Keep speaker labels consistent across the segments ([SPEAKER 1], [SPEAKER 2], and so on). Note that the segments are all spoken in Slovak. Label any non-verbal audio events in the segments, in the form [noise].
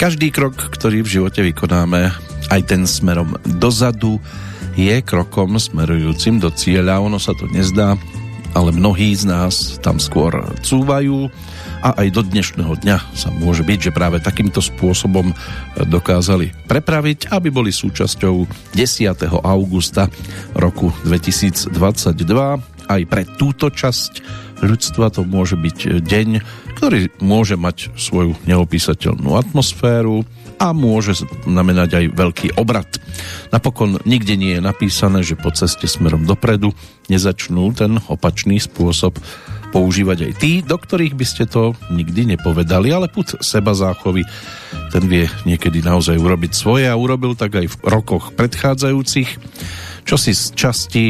[SPEAKER 1] Každý krok, ktorý v živote vykonáme, aj ten smerom dozadu, je krokom smerujúcim do cieľa. Ono sa to nezdá, ale mnohí z nás tam skôr cúvajú a aj do dnešného dňa sa môže byť, že práve takýmto spôsobom dokázali prepraviť, aby boli súčasťou 10. augusta roku 2022. Aj pre túto časť ľudstva to môže byť deň, ktorý môže mať svoju neopísateľnú atmosféru a môže znamenať aj veľký obrad. Napokon nikde nie je napísané, že po ceste smerom dopredu nezačnú ten opačný spôsob používať aj tí, do ktorých by ste to nikdy nepovedali, ale put seba záchovy, ten vie niekedy naozaj urobiť svoje a urobil tak aj v rokoch predchádzajúcich, čo si z časti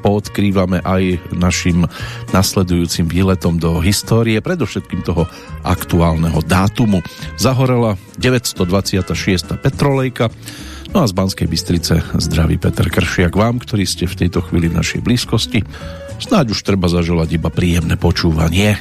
[SPEAKER 1] poodkrývame aj našim nasledujúcim výletom do histórie, predovšetkým toho aktuálneho dátumu. Zahorela 926. Petrolejka, no a z Banskej Bystrice zdraví Peter Kršiak vám, ktorí ste v tejto chvíli v našej blízkosti. Snáď už treba zaželať iba príjemné počúvanie.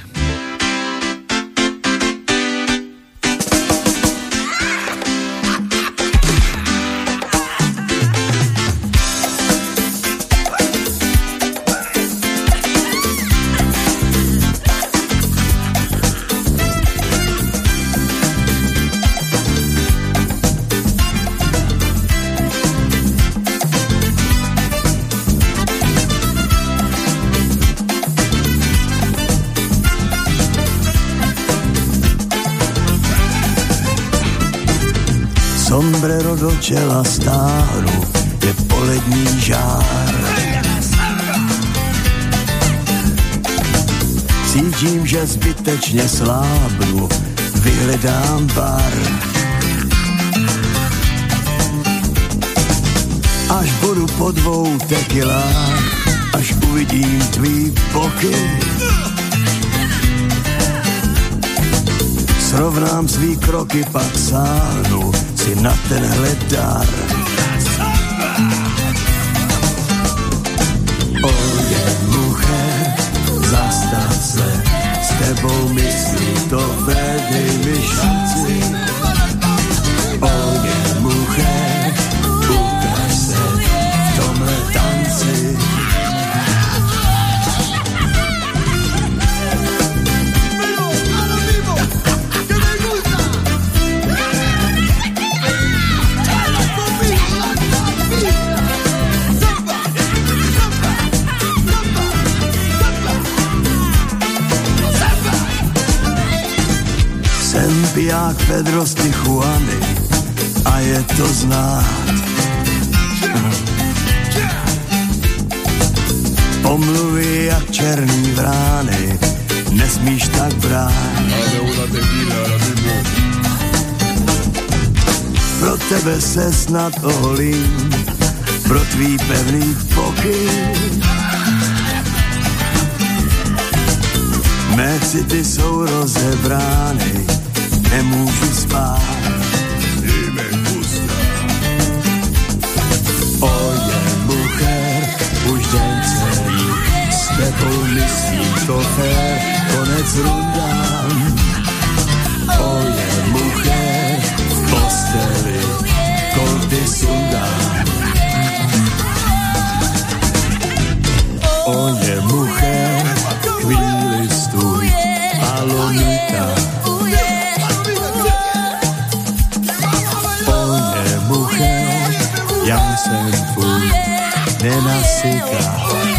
[SPEAKER 2] Čela stáhnu, je polední žár. Cítím, že zbytečně slábnu, vyhledám bar. Až budu po dvou tekilách, až uvidím tvý boky. Srovnám svý kroky, pak sáhnu si na tenhle dar. Oje, muche, zastav se, s tebou myslí to dej mi Pedro z Tijuany a je to znát. Pomluví jak černý vrány, nesmíš tak brát. Pro tebe se snad oholím, pro tvý pevný pokyn. Mé city jsou rozebrány, nemůžu spát. Oje, bucher, už den celý, s tebou myslím to fér, konec rundám. Oje, bucher, v posteli, kolty sundám. Oje, bucher, chvíli stůj, palomita, já jsem tvůj nenasyká. que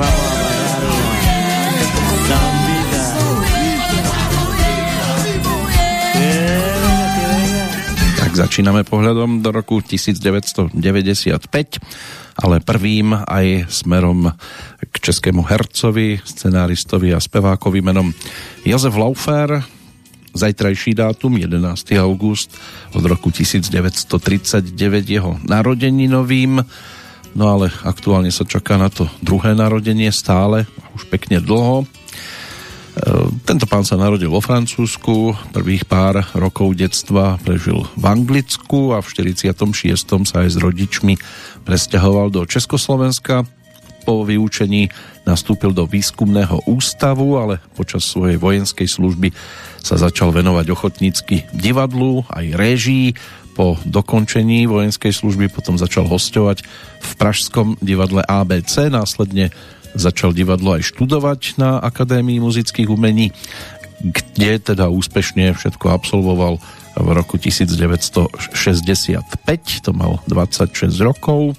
[SPEAKER 2] vamos a pagar una zambita.
[SPEAKER 1] Tak začíname pohľadom do roku 1995, ale prvým aj smerom k českému hercovi, scenáristovi a spevákovi menom Jozef Laufer, zajtrajší dátum 11. august od roku 1939 jeho narodeninovým no ale aktuálne sa čaká na to druhé narodenie stále, už pekne dlho E, tento pán sa narodil vo Francúzsku, prvých pár rokov detstva prežil v Anglicku a v 46. sa aj s rodičmi presťahoval do Československa. Po vyučení nastúpil do výskumného ústavu, ale počas svojej vojenskej služby sa začal venovať ochotnícky divadlu, aj réžii. Po dokončení vojenskej služby potom začal hostovať v Pražskom divadle ABC, následne Začal divadlo aj študovať na Akadémii muzických umení, kde teda úspešne všetko absolvoval v roku 1965, to mal 26 rokov.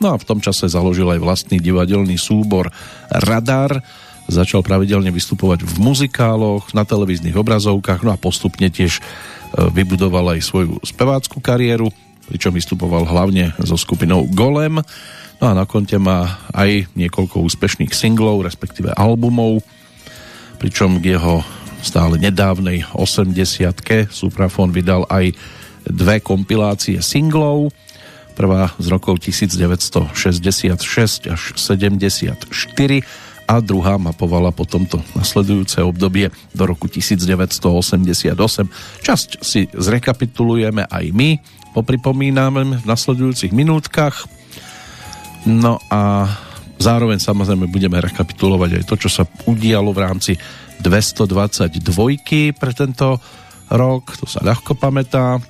[SPEAKER 1] No a v tom čase založil aj vlastný divadelný súbor Radar, začal pravidelne vystupovať v muzikáloch, na televíznych obrazovkách, no a postupne tiež vybudoval aj svoju spevácku kariéru, pričom vystupoval hlavne so skupinou Golem. No a na konte má aj niekoľko úspešných singlov, respektíve albumov, pričom k jeho stále nedávnej 80-ke Suprafon vydal aj dve kompilácie singlov. Prvá z rokov 1966 až 74 a druhá mapovala po tomto nasledujúce obdobie do roku 1988. Časť si zrekapitulujeme aj my, popripomíname v nasledujúcich minútkach. No a zároveň samozrejme budeme rekapitulovať aj to, čo sa udialo v rámci 222 pre tento rok, to sa ľahko pamätá.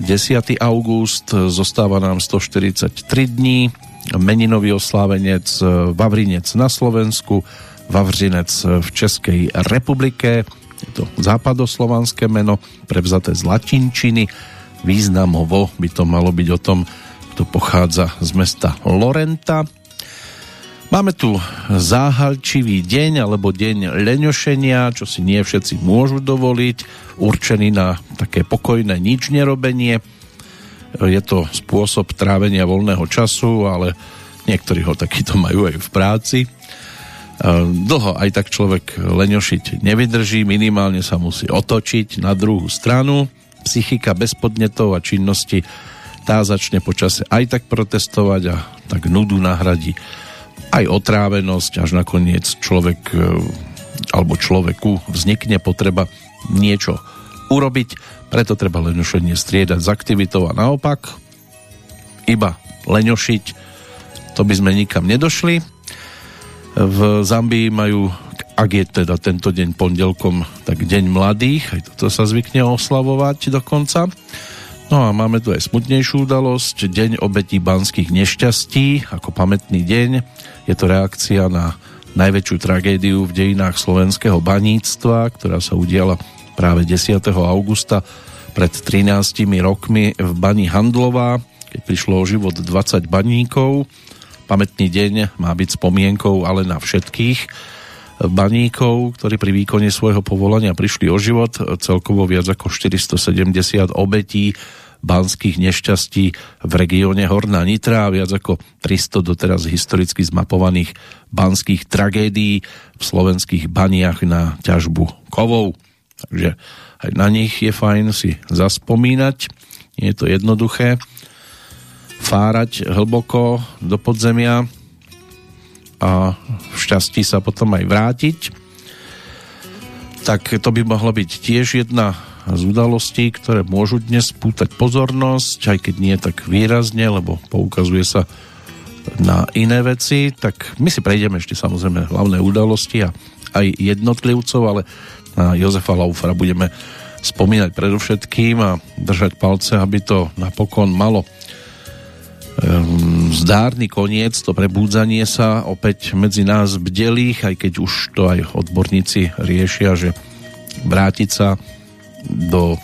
[SPEAKER 1] 10. august, zostáva nám 143 dní, meninový oslávenec Vavrinec na Slovensku, Vavřinec v Českej republike, je to západoslovanské meno, prevzaté z latinčiny, významovo by to malo byť o tom, to pochádza z mesta Lorenta. Máme tu záhalčivý deň alebo deň leňošenia, čo si nie všetci môžu dovoliť, určený na také pokojné nič nerobenie. Je to spôsob trávenia voľného času, ale niektorí ho takýto majú aj v práci. Dlho aj tak človek leňošiť nevydrží, minimálne sa musí otočiť na druhú stranu. Psychika bez podnetov a činnosti tá začne počase aj tak protestovať a tak nudu nahradí aj otrávenosť, až nakoniec človek e, alebo človeku vznikne potreba niečo urobiť, preto treba lenošenie striedať s aktivitou a naopak iba leňošiť, to by sme nikam nedošli. V Zambii majú, ak je teda tento deň pondelkom, tak deň mladých, aj toto sa zvykne oslavovať dokonca. No a máme tu aj smutnejšiu udalosť, Deň obetí banských nešťastí, ako pamätný deň. Je to reakcia na najväčšiu tragédiu v dejinách slovenského baníctva, ktorá sa udiala práve 10. augusta pred 13 rokmi v bani Handlová, keď prišlo o život 20 baníkov. Pamätný deň má byť spomienkou ale na všetkých baníkov, ktorí pri výkone svojho povolania prišli o život. Celkovo viac ako 470 obetí banských nešťastí v regióne Horná Nitra a viac ako 300 doteraz historicky zmapovaných banských tragédií v slovenských baniach na ťažbu kovov. Takže aj na nich je fajn si zaspomínať. Nie je to jednoduché fárať hlboko do podzemia a v šťastí sa potom aj vrátiť. Tak to by mohlo byť tiež jedna z udalostí, ktoré môžu dnes spútať pozornosť, aj keď nie tak výrazne, lebo poukazuje sa na iné veci, tak my si prejdeme ešte samozrejme hlavné udalosti a aj jednotlivcov, ale na Jozefa Laufara budeme spomínať predovšetkým a držať palce, aby to napokon malo um, zdárny koniec, to prebúdzanie sa opäť medzi nás bdelých, aj keď už to aj odborníci riešia, že vrátiť sa do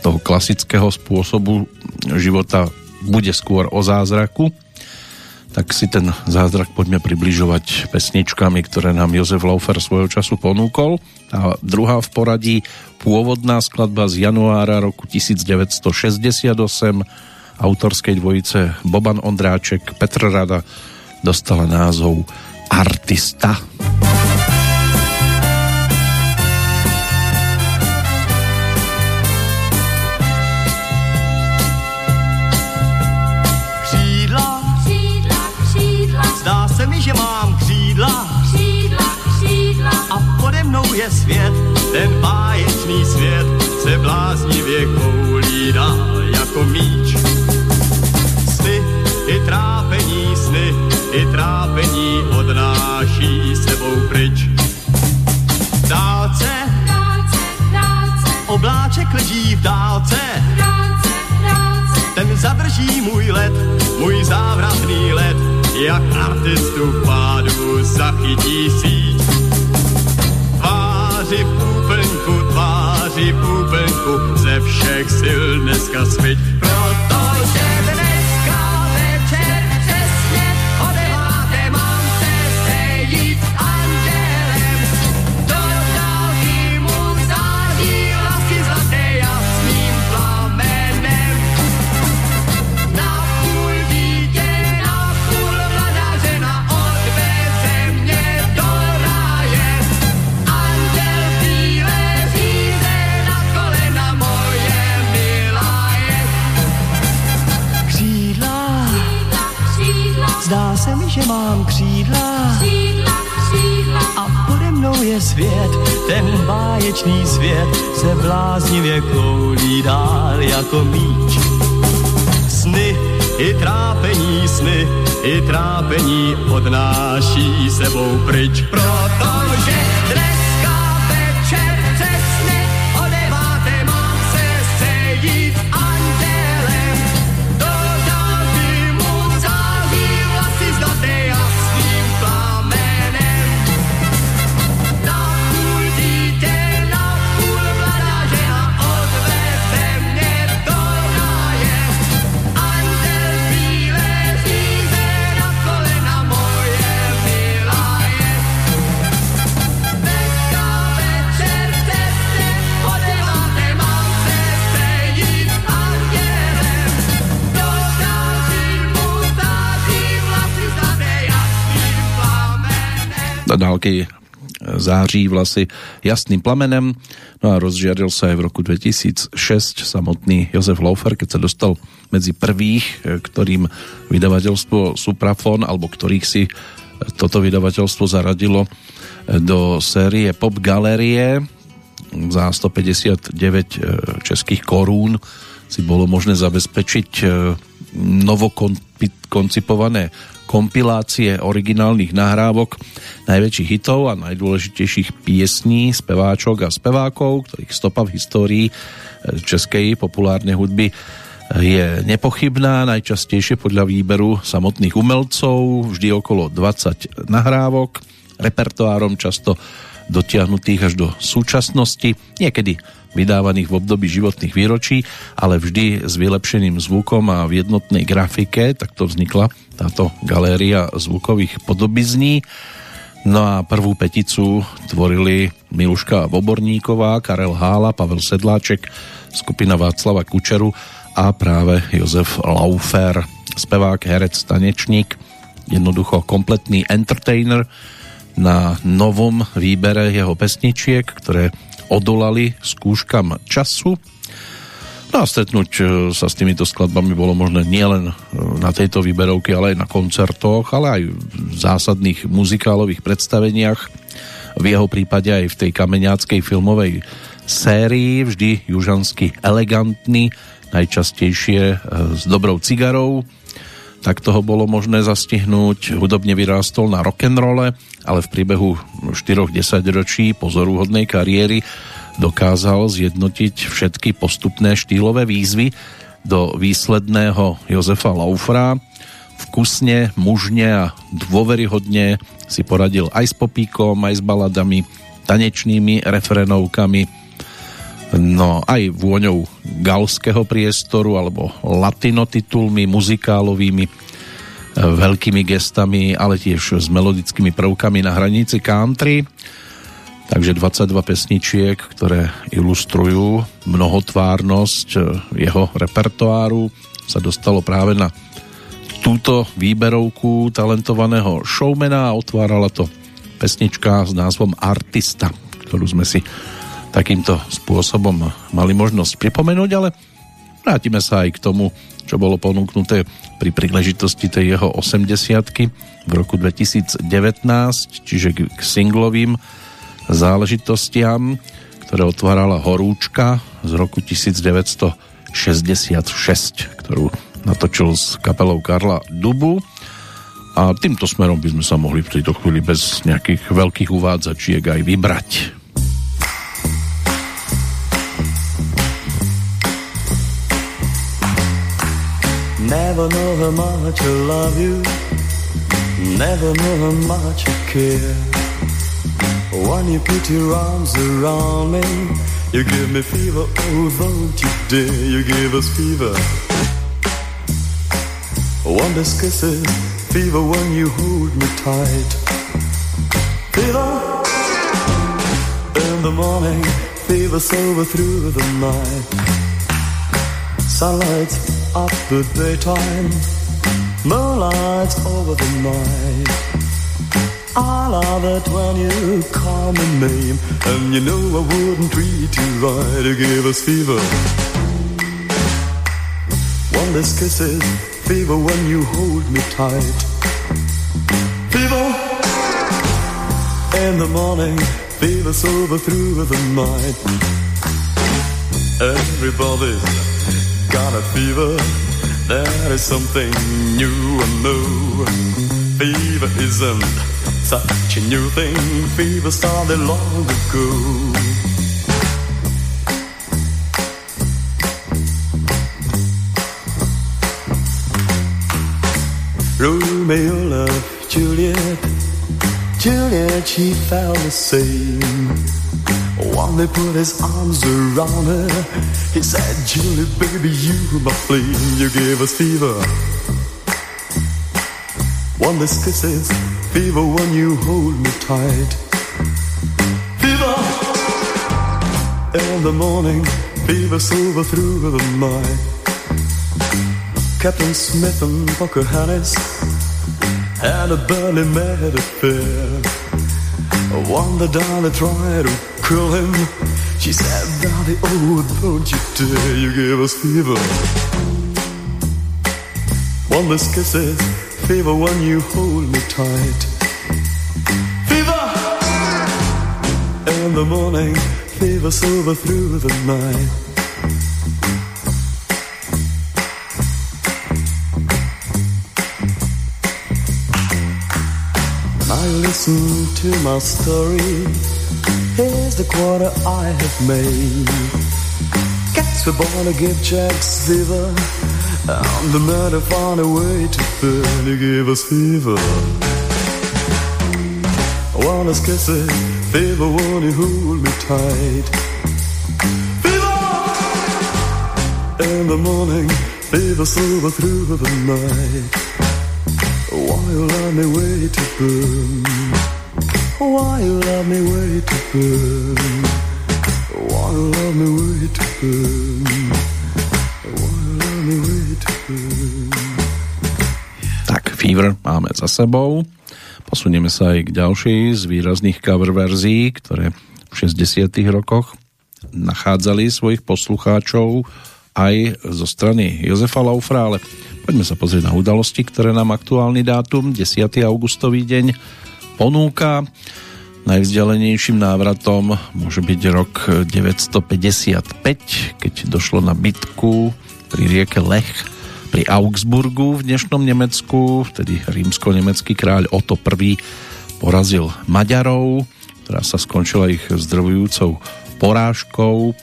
[SPEAKER 1] toho klasického spôsobu života bude skôr o zázraku. Tak si ten zázrak poďme približovať pesničkami, ktoré nám Jozef Laufer svojho času ponúkol. A druhá v poradí pôvodná skladba z januára roku 1968 autorskej dvojice Boban Ondráček, Petr Rada dostala názov Artista. Artista
[SPEAKER 3] svět, ten báječný svět se bláznivě koulí dál jako míč. Sny i trápení, sny i trápení odnáší sebou pryč. Dálce, dálce, dálce, obláček leží v dálce, dálce, dálce, ten zadrží můj let, můj závratný let, jak artistu pádu zachytí síť ze všech sil dneska sviť, protože že mám křídla, křídla, křídla. a pode mnou je svět, ten báječný svět se bláznivě koulí dál jako míč. Sny i trápení, sny i trápení odnáší sebou pryč, protože
[SPEAKER 1] dálky září vlasy jasným plamenem. No a rozžiaril sa aj v roku 2006 samotný Jozef Laufer, keď sa dostal medzi prvých, ktorým vydavateľstvo Suprafon, alebo ktorých si toto vydavateľstvo zaradilo do série Pop Galerie za 159 českých korún si bolo možné zabezpečiť novokoncipované kompilácie originálnych nahrávok najväčších hitov a najdôležitejších piesní, speváčok a spevákov, ktorých stopa v histórii e, českej populárnej hudby je nepochybná, najčastejšie podľa výberu samotných umelcov, vždy okolo 20 nahrávok, repertoárom často dotiahnutých až do súčasnosti, niekedy vydávaných v období životných výročí, ale vždy s vylepšeným zvukom a v jednotnej grafike, takto vznikla táto galéria zvukových podobizní. No a prvú peticu tvorili Miluška Voborníková, Karel Hála, Pavel Sedláček, skupina Václava Kučeru a práve Jozef Laufer, spevák, herec, tanečník, jednoducho kompletný entertainer na novom výbere jeho pesničiek, ktoré odolali skúškam času. No a stretnúť e, sa s týmito skladbami bolo možné nielen e, na tejto výberovke, ale aj na koncertoch, ale aj v zásadných muzikálových predstaveniach. V jeho prípade aj v tej kameňáckej filmovej sérii, vždy južansky elegantný, najčastejšie e, s dobrou cigarou. Tak toho bolo možné zastihnúť. Hudobne vyrástol na rock'n'role, ale v priebehu 4-10 ročí pozoruhodnej kariéry dokázal zjednotiť všetky postupné štýlové výzvy do výsledného Jozefa Laufra. Vkusne, mužne a dôveryhodne si poradil aj s popíkom, aj s baladami, tanečnými refrenovkami, no aj vôňou galského priestoru alebo latino titulmi, muzikálovými veľkými gestami, ale tiež s melodickými prvkami na hranici country. Takže 22 pesničiek, ktoré ilustrujú mnohotvárnosť jeho repertoáru, sa dostalo práve na túto výberovku talentovaného showmana a otvárala to pesnička s názvom Artista, ktorú sme si takýmto spôsobom mali možnosť pripomenúť, ale vrátime sa aj k tomu, čo bolo ponúknuté pri príležitosti tej jeho 80 v roku 2019, čiže k singlovým záležitostiam, ktoré otvárala Horúčka z roku 1966, ktorú natočil s kapelou Karla Dubu a týmto smerom by sme sa mohli v tejto chvíli bez nejakých veľkých uvádzačiek aj vybrať.
[SPEAKER 2] Never know how much I love you. Never know how much I care. When you put your arms around me You give me fever, oh don't you dare. You give us fever. Wonders kisses, fever when you hold me tight. Fever. In the morning, fever silver through the night. Sunlight's up the daytime, moonlight's over the night. I love it when you call my name, and you know I wouldn't treat you right. You give us fever. Wonders kisses Fever when you hold me tight. Fever in the morning, fever sober through the night. Everybody's got a fever. That is something new and new. Fever isn't such a new thing. Fever started long ago. Romeo loved Juliet. Juliet, she felt the same. One they put his arms around her. He said, Juliet, baby, you my flame. You gave us fever. One this kisses, fever when you hold me tight. Fever in the morning, fever silver through the night. Captain Smith and Pocahontas had a burly mad affair. One the Dolly tried to She said, Dolly, oh, don't you dare, you give us fever. One less kisses, fever when you hold me tight. Fever in the morning, fever silver through the night. I listen to my story. Here's the quarter I have made. Cats were born to give Jack's fever. And the have found a way to burn. Give us fever. I want us kisses, fever, won't you hold me tight? Fever in the morning, fever silver through the night. You love me way to burn? Why you love me way to burn? Why you love me way to burn? Why you love me way to burn?
[SPEAKER 1] Tak, Fever máme za sebou. Posunieme sa aj k ďalšej z výrazných cover verzií, ktoré v 60 rokoch nachádzali svojich poslucháčov aj zo strany Jozefa Laufra, ale Poďme sa pozrieť na udalosti, ktoré nám aktuálny dátum, 10. augustový deň, ponúka. Najvzdialenejším návratom môže byť rok 955, keď došlo na bitku pri rieke Lech pri Augsburgu v dnešnom Nemecku, vtedy rímsko-nemecký kráľ Otto I porazil Maďarov, ktorá sa skončila ich zdrvujúcou porážkou.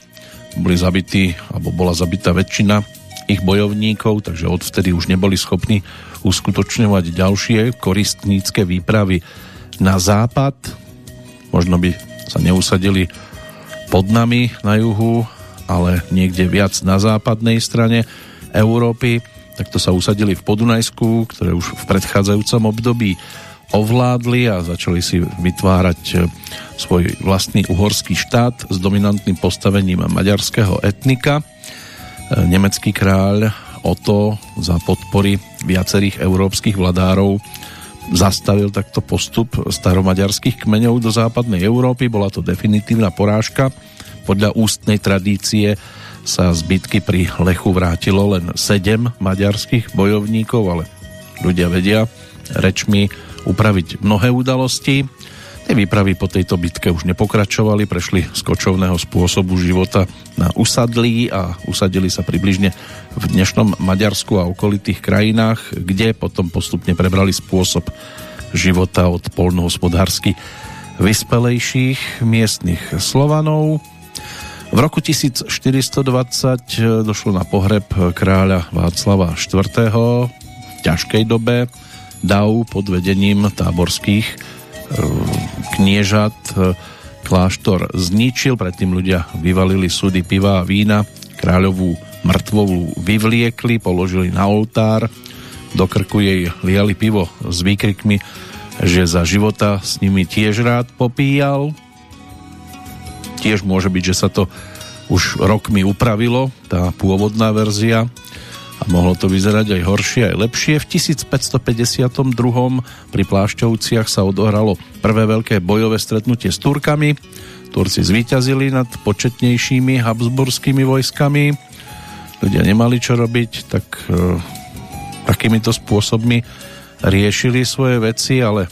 [SPEAKER 1] Boli zabití, alebo bola zabitá väčšina ich bojovníkov, takže odvtedy už neboli schopní uskutočňovať ďalšie koristnícke výpravy na západ. Možno by sa neusadili pod nami na juhu, ale niekde viac na západnej strane Európy. takto sa usadili v Podunajsku, ktoré už v predchádzajúcom období ovládli a začali si vytvárať e, svoj vlastný uhorský štát s dominantným postavením maďarského etnika. E, nemecký kráľ Oto za podpory viacerých európskych vladárov zastavil takto postup staromaďarských kmeňov do západnej Európy. Bola to definitívna porážka. Podľa ústnej tradície sa zbytky pri Lechu vrátilo len 7 maďarských bojovníkov, ale ľudia vedia rečmi upraviť mnohé udalosti. Tie výpravy po tejto bitke už nepokračovali, prešli z kočovného spôsobu života na usadlí a usadili sa približne v dnešnom Maďarsku a okolitých krajinách, kde potom postupne prebrali spôsob života od polnohospodársky vyspelejších miestnych Slovanov. V roku 1420 došlo na pohreb kráľa Václava IV. v ťažkej dobe. Dav pod vedením táborských kniežat e, kláštor zničil, predtým ľudia vyvalili súdy piva a vína, kráľovú mŕtvovú vyvliekli, položili na oltár, do krku jej liali pivo s výkrikmi, že za života s nimi tiež rád popíjal. Tiež môže byť, že sa to už rokmi upravilo, tá pôvodná verzia a mohlo to vyzerať aj horšie, aj lepšie. V 1552. pri Plášťovciach sa odohralo prvé veľké bojové stretnutie s Turkami. Turci zvíťazili nad početnejšími habsburskými vojskami. Ľudia nemali čo robiť, tak e, takýmito spôsobmi riešili svoje veci, ale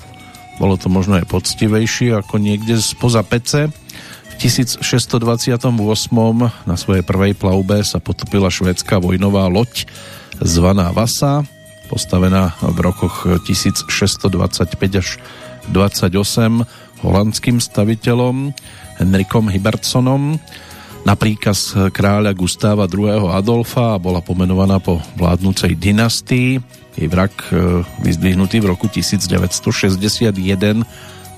[SPEAKER 1] bolo to možno aj poctivejšie ako niekde spoza pece 1628 na svojej prvej plavbe sa potopila švédska vojnová loď zvaná Vasa, postavená v rokoch 1625 až 28 holandským staviteľom Henrikom Hibertsonom na príkaz kráľa Gustáva II. Adolfa a bola pomenovaná po vládnúcej dynastii. Jej vrak e, vyzdvihnutý v roku 1961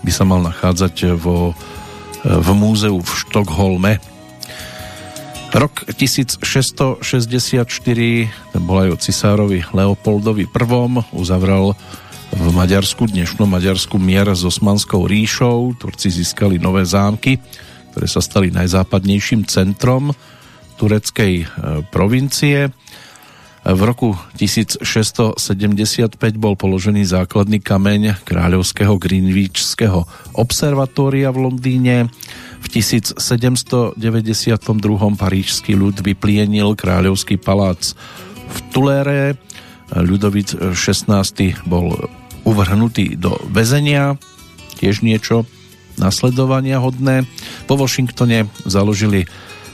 [SPEAKER 1] by sa mal nachádzať vo v múzeu v Štokholme. Rok 1664 ten bol aj o cisárovi Leopoldovi I. Uzavral v Maďarsku, dnešnom Maďarsku mier s Osmanskou ríšou. Turci získali nové zámky, ktoré sa stali najzápadnejším centrom tureckej e, provincie. V roku 1675 bol položený základný kameň kráľovského Greenwichského observatória v Londýne. V 1792. parížský ľud vyplienil kráľovský palác v Tulére. Ľudovit XVI bol uvrhnutý do väzenia. Tiež niečo nasledovania hodné. Po Washingtone založili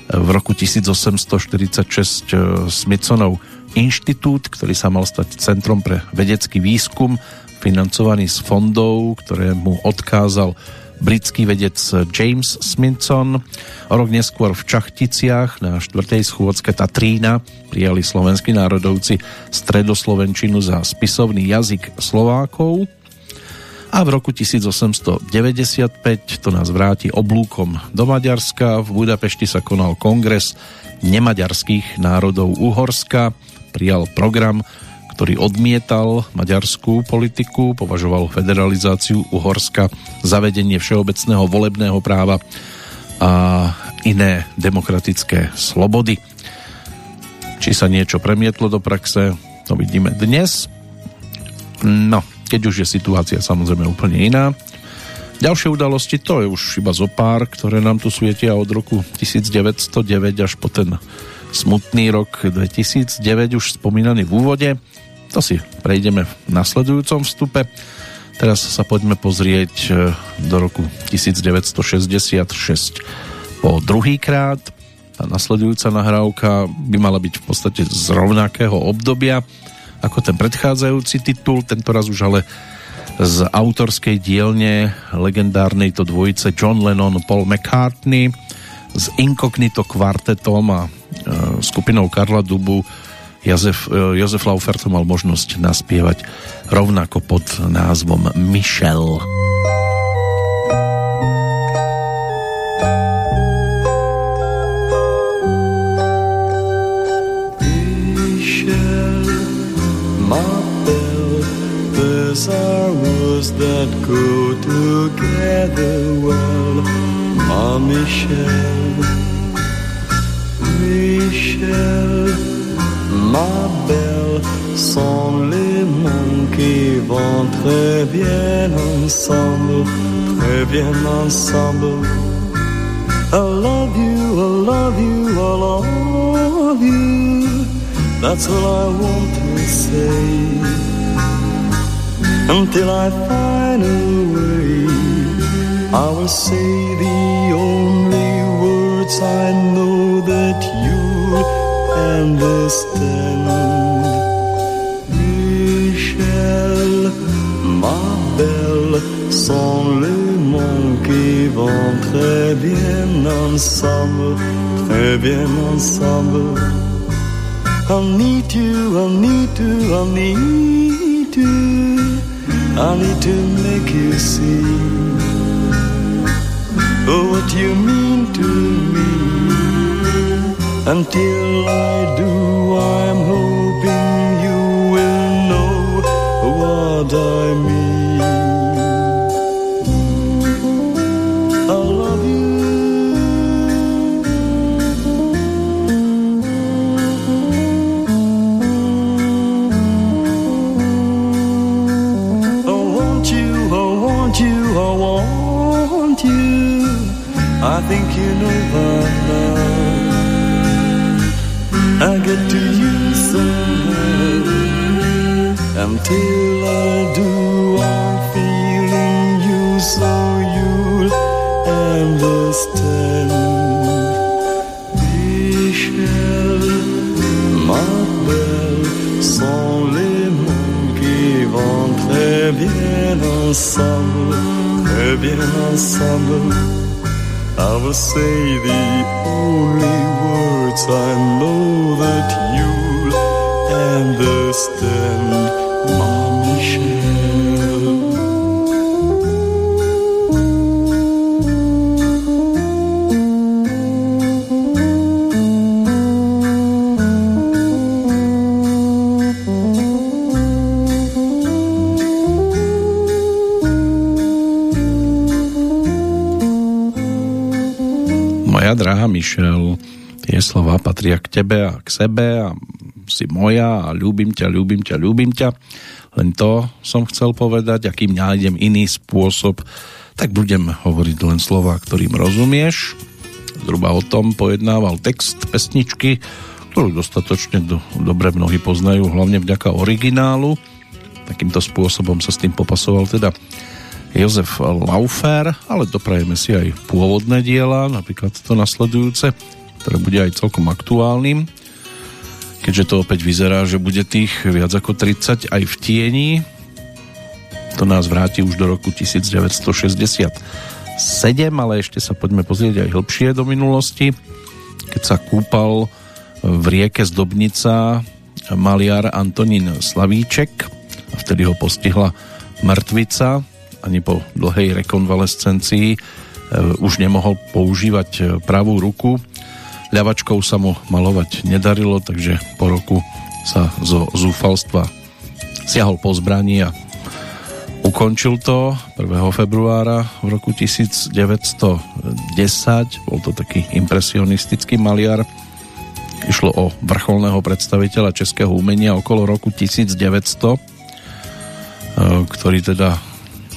[SPEAKER 1] v roku 1846 Smithsonov inštitút, ktorý sa mal stať centrom pre vedecký výskum, financovaný z fondov, ktoré mu odkázal britský vedec James Smithson. O rok neskôr v Čachticiach na 4. schôdzke Tatrína prijali slovenskí národovci stredoslovenčinu za spisovný jazyk Slovákov a v roku 1895 to nás vráti oblúkom do Maďarska. V Budapešti sa konal kongres nemaďarských národov Uhorska prijal program, ktorý odmietal maďarskú politiku, považoval federalizáciu Uhorska, zavedenie všeobecného volebného práva a iné demokratické slobody. Či sa niečo premietlo do praxe, to vidíme dnes. No, keď už je situácia samozrejme úplne iná. Ďalšie udalosti, to je už iba zo pár, ktoré nám tu svietia od roku 1909 až po ten smutný rok 2009 už spomínaný v úvode. To si prejdeme v nasledujúcom vstupe. Teraz sa poďme pozrieť e, do roku 1966 po druhý krát. Tá nasledujúca nahrávka by mala byť v podstate z rovnakého obdobia ako ten predchádzajúci titul, tento raz už ale z autorskej dielne legendárnej to dvojice John Lennon, Paul McCartney s Incognito kvartetom a Eh, skupinou Karla Dubu Jozef, eh, Jozef Laufert mal možnosť naspievať rovnako pod názvom Michel.
[SPEAKER 4] Michel, ma belle, these are words that
[SPEAKER 2] go together well, ma Michel. Michel, ma belle, sont les mondes qui vont très bien ensemble, très bien ensemble. I love you, I love you, I love you. That's all I want to say. Until I find a way, I will say the only words I know that you'll understand. Michel, ma belle, sont les qui vont très bien ensemble, très bien ensemble. I need you, I need you, I need you. I need to make you see oh, what you mean to me. Until I do, I'm hoping you will know what I mean. I think you know by now. I get to you somehow. Until I do, I'm feeling you so you'll understand. Michel, ma belle, sont les mondes qui vont très bien ensemble, très bien ensemble. I will say the only words
[SPEAKER 1] Michel, tie slova patria k tebe a k sebe a si moja a ľúbim ťa, ľúbim ťa, ľúbim ťa. Len to som chcel povedať, akým nájdem iný spôsob, tak budem hovoriť len slova, ktorým rozumieš. Zhruba o tom pojednával text pesničky, ktorú dostatočne do, dobre mnohí poznajú, hlavne vďaka originálu. Takýmto spôsobom sa s tým popasoval teda Jozef Laufer, ale doprajeme si aj pôvodné diela, napríklad to nasledujúce, ktoré bude aj celkom aktuálnym, keďže to opäť vyzerá, že bude tých viac ako 30 aj v tieni. To nás vráti už do roku 1967, ale ešte sa poďme pozrieť aj hĺbšie do minulosti, keď sa kúpal v rieke Zdobnica maliar Antonín Slavíček a vtedy ho postihla mŕtvica ani po dlhej rekonvalescencii e, už nemohol používať e, pravú ruku. Ľavačkou sa mu malovať nedarilo, takže po roku sa zo zúfalstva siahol po zbraní a ukončil to 1. februára v roku 1910. Bol to taký impresionistický maliar. Išlo o vrcholného predstaviteľa českého umenia okolo roku 1900, e, ktorý teda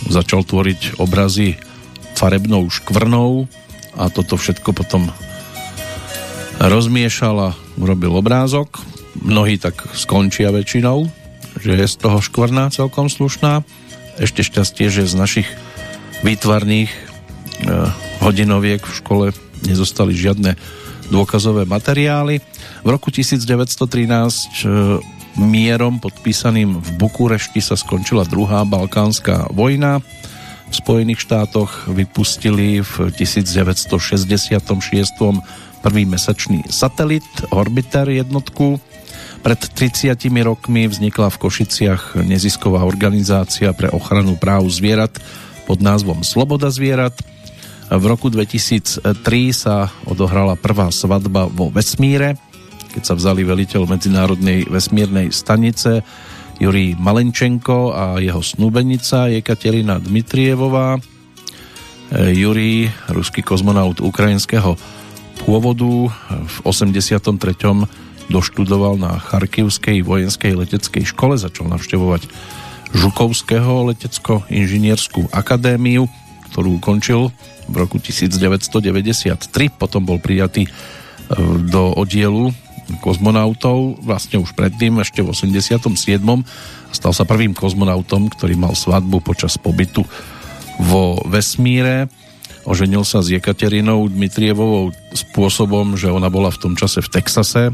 [SPEAKER 1] začal tvoriť obrazy farebnou škvrnou a toto všetko potom rozmiešal a urobil obrázok. Mnohí tak skončia väčšinou, že je z toho škvrna celkom slušná. Ešte šťastie, že z našich výtvarných e, hodinoviek v škole nezostali žiadne dôkazové materiály. V roku 1913 mierom podpísaným v Bukurešti sa skončila druhá balkánska vojna. V Spojených štátoch vypustili v 1966. prvý mesačný satelit Orbiter jednotku. Pred 30 rokmi vznikla v Košiciach nezisková organizácia pre ochranu práv zvierat pod názvom Sloboda zvierat. V roku 2003 sa odohrala prvá svadba vo vesmíre keď sa vzali veliteľ Medzinárodnej vesmírnej stanice Jurij Malenčenko a jeho snúbenica Jekaterina Dmitrievová. Jurij, ruský kozmonaut ukrajinského pôvodu, v 83. doštudoval na Charkivskej vojenskej leteckej škole, začal navštevovať Žukovského letecko-inžinierskú akadémiu, ktorú ukončil v roku 1993. Potom bol prijatý e, do oddielu kozmonautov, vlastne už predtým, ešte v 87. Stal sa prvým kozmonautom, ktorý mal svadbu počas pobytu vo vesmíre. Oženil sa s Jekaterinou Dmitrievovou spôsobom, že ona bola v tom čase v Texase,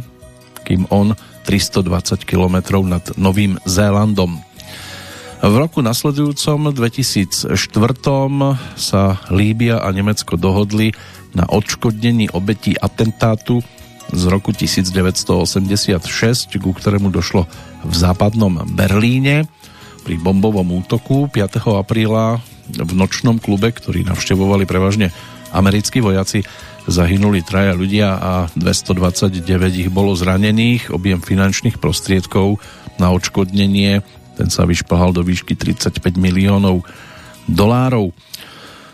[SPEAKER 1] kým on 320 km nad Novým Zélandom. V roku nasledujúcom 2004 sa Líbia a Nemecko dohodli na odškodnení obetí atentátu z roku 1986, ku ktorému došlo v západnom Berlíne pri bombovom útoku 5. apríla v nočnom klube, ktorý navštevovali prevažne americkí vojaci, zahynuli traja ľudia a 229 ich bolo zranených. Objem finančných prostriedkov na odškodnenie ten sa vyšplhal do výšky 35 miliónov dolárov.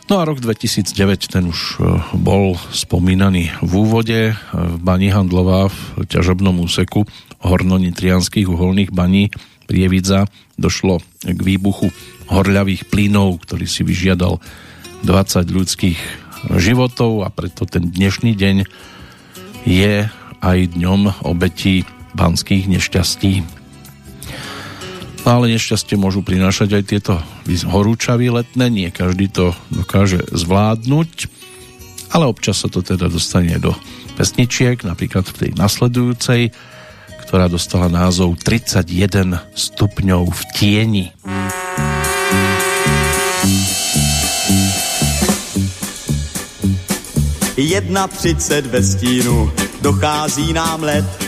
[SPEAKER 1] No a rok 2009 ten už e, bol spomínaný v úvode e, v bani Handlová v ťažobnom úseku hornonitrianských uholných baní Prievidza došlo k výbuchu horľavých plynov, ktorý si vyžiadal 20 ľudských životov a preto ten dnešný deň je aj dňom obetí banských nešťastí. Ale nešťastie môžu prinášať aj tieto horúčavy letné, nie každý to dokáže zvládnuť, ale občas sa to teda dostane do pesničiek, napríklad v tej nasledujúcej, ktorá dostala názov 31 stupňov v tieni.
[SPEAKER 3] Jedna třicet ve stínu, dochází nám let,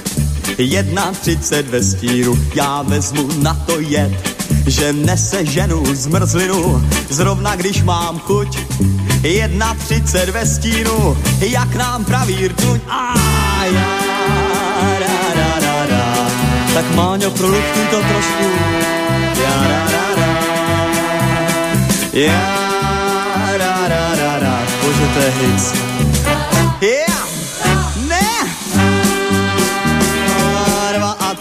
[SPEAKER 3] Jedna třicet ve stíru, já vezmu na to jet, že nese ženu zmrzlinu, zrovna když mám chuť. Jedna třicet ve stínu, jak nám praví rtuň. A já, ra, ra, ra, ra. Tak Máňo, proluktuj to trošku. Já, ra, ra, ra. Já, ra, ra, ra, ra. Bože, to je hit. Yeah!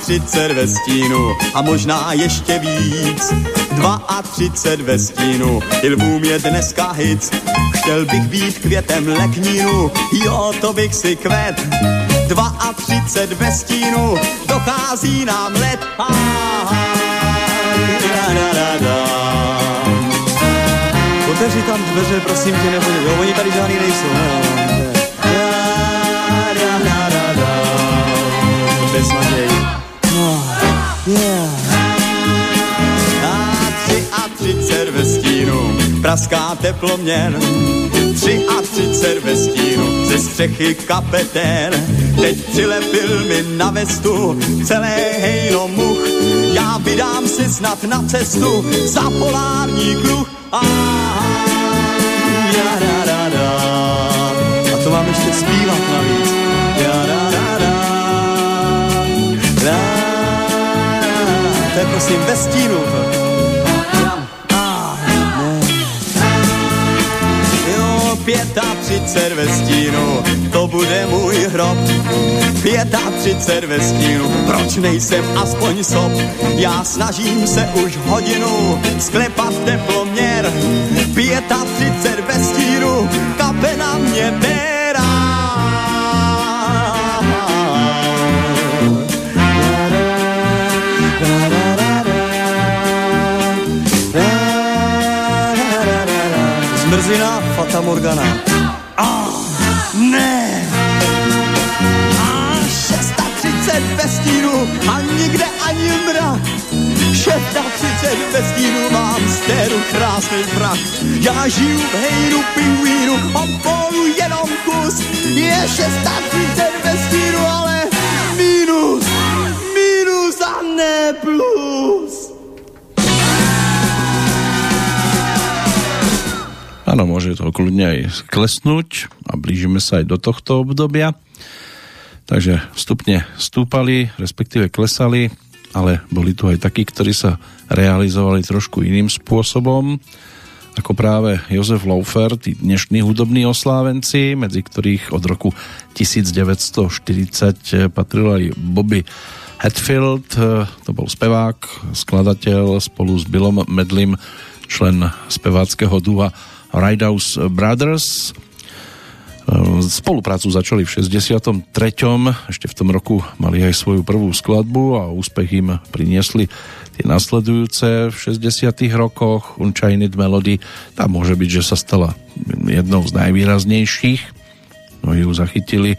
[SPEAKER 3] 32 ve stínu a možná ještě víc. 32 ve stínu, i lvům je dneska hit. Chtěl bych být květem leknínu, jo, to bych si kvet. 32 ve stínu, dochází nám let. Otevři tam dveře, prosím tě, nebo jo, oni tady žádný nejsou. Bez naději. Yeah. Ve stínu praská teploměr. Tři a třicet ve stínu ze střechy kapetén. Teď přilepil mi na vestu celé hejno much. Já vydám si snad na cestu za polární kruh. A, to mám ještě zpívat navíc. Ja, to je prosím ve stínu. Třicet ve stínu, to bude můj hrob. třicet ve stínu, proč nejsem aspoň sob? Já snažím se už hodinu sklepat teploměr. třicet ve stínu, kape na mě berá. Fata Morgana. A ne! A 630 ve stínu a nikde ani mrak. 630 ve stínu mám stéru krásný prach. Já žiju v hejru pingvínu, polu jenom kus. Je 630 ve stínu, ale minus, minus a ne plus.
[SPEAKER 1] Áno, môže to kľudne aj klesnúť a blížime sa aj do tohto obdobia. Takže vstupne stúpali, respektíve klesali ale boli tu aj takí, ktorí sa realizovali trošku iným spôsobom, ako práve Jozef Laufer, tí dnešní hudobní oslávenci, medzi ktorých od roku 1940 patril aj Bobby Hatfield, to bol spevák, skladateľ spolu s Billom Medlim, člen speváckého dua Ridehouse Brothers. Spoluprácu začali v 63. Ešte v tom roku mali aj svoju prvú skladbu a úspech im priniesli tie nasledujúce v 60 rokoch Unchained Melody, tá môže byť, že sa stala jednou z najvýraznejších mnohí ju zachytili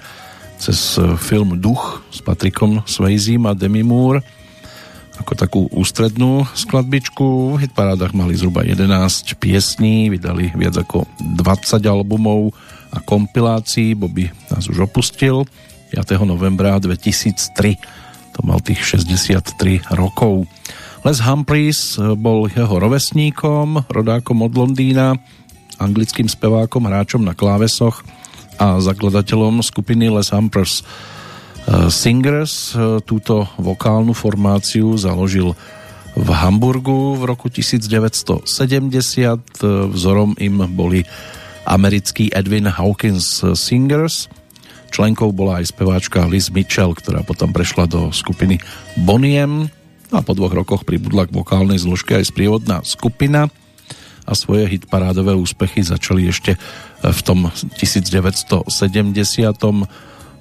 [SPEAKER 1] cez film Duch s Patrikom Swayzim a Demi Moore ako takú ústrednú skladbičku. V hitparádach mali zhruba 11 piesní, vydali viac ako 20 albumov a kompilácií. Bobby nás už opustil 5. novembra 2003. To mal tých 63 rokov. Les Humphreys eh, bol jeho rovesníkom, rodákom od Londýna, anglickým spevákom, hráčom na klávesoch a zakladateľom skupiny Les Humphreys eh, Singers. Eh, túto vokálnu formáciu založil v Hamburgu v roku 1970. Vzorom im boli americký Edwin Hawkins Singers. Členkou bola aj speváčka Liz Mitchell, ktorá potom prešla do skupiny Boniem No a po dvoch rokoch pribudla k vokálnej zložke aj sprievodná skupina a svoje hitparádové úspechy začali ešte v tom 1970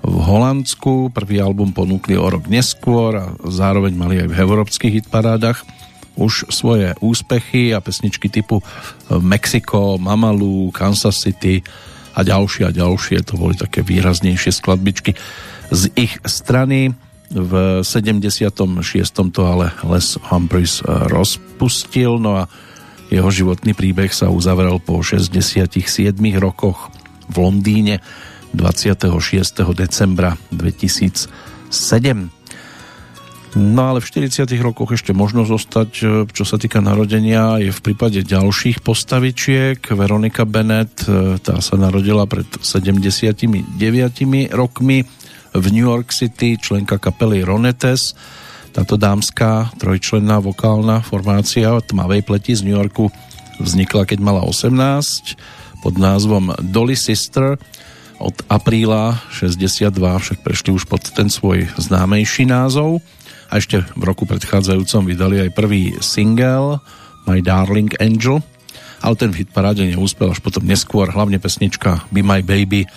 [SPEAKER 1] v Holandsku. Prvý album ponúkli o rok neskôr a zároveň mali aj v európskych hitparádach už svoje úspechy a pesničky typu Mexico, Mamalu, Kansas City a ďalšie a ďalšie. To boli také výraznejšie skladbičky z ich strany. V 76. to ale Les Humphreys eh, rozpustil, no a jeho životný príbeh sa uzavrel po 67 rokoch v Londýne 26. decembra 2007. No ale v 40 rokoch ešte možno zostať, eh, čo sa týka narodenia, je v prípade ďalších postavičiek. Veronika Bennett, eh, tá sa narodila pred 79 rokmi v New York City, členka kapely Ronettes. Táto dámska trojčlenná vokálna formácia tmavej pleti z New Yorku vznikla, keď mala 18 pod názvom Dolly Sister. Od apríla 62 však prešli už pod ten svoj známejší názov a ešte v roku predchádzajúcom vydali aj prvý single My Darling Angel, ale ten v hitparáde neúspel až potom neskôr, hlavne pesnička Be My Baby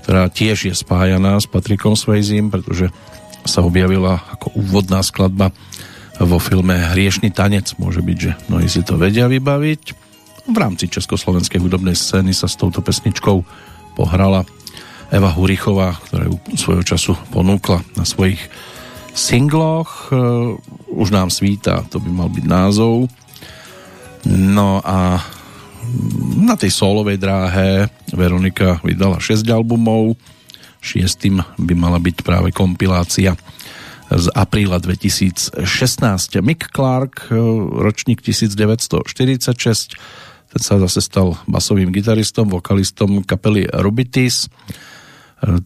[SPEAKER 1] ktorá tiež je spájaná s Patrikom Swayzim, pretože sa objavila ako úvodná skladba vo filme Hriešný tanec. Môže byť, že mnohí si to vedia vybaviť. V rámci československej hudobnej scény sa s touto pesničkou pohrala Eva Hurichová, ktorá ju svojho času ponúkla na svojich singloch. Už nám svíta, to by mal byť názov. No a na tej solovej dráhe Veronika vydala 6 albumov, šiestým by mala byť práve kompilácia z apríla 2016. Mick Clark, ročník 1946, ten sa zase stal basovým gitaristom, vokalistom kapely Rubitis.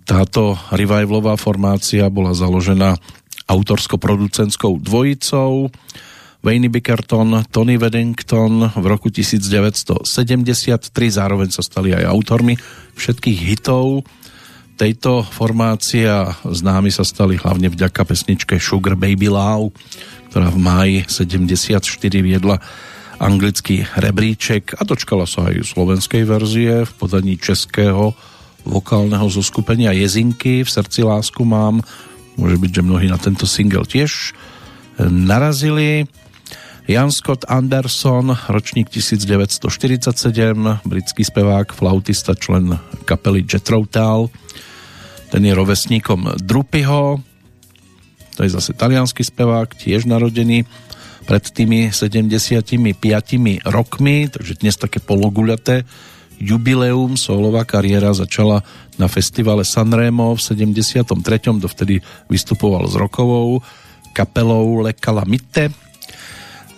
[SPEAKER 1] Táto revivalová formácia bola založená autorsko-producentskou dvojicou Wayne Bickerton, Tony Weddington v roku 1973, zároveň sa stali aj autormi všetkých hitov tejto formácie a známi sa stali hlavne vďaka pesničke Sugar Baby Love, ktorá v máji 74 viedla anglický rebríček a dočkala sa aj slovenskej verzie v podaní českého vokálneho zoskupenia Jezinky v srdci lásku mám. Môže byť, že mnohí na tento single tiež narazili. Jan Scott Anderson, ročník 1947, britský spevák, flautista, člen kapely Jethro Tull. Ten je rovesníkom Drupyho, to je zase talianský spevák, tiež narodený pred tými 75 rokmi, takže dnes také pologuľaté jubileum, solová kariéra začala na festivale Sanremo v 73. dovtedy vystupoval s rokovou kapelou Le Calamite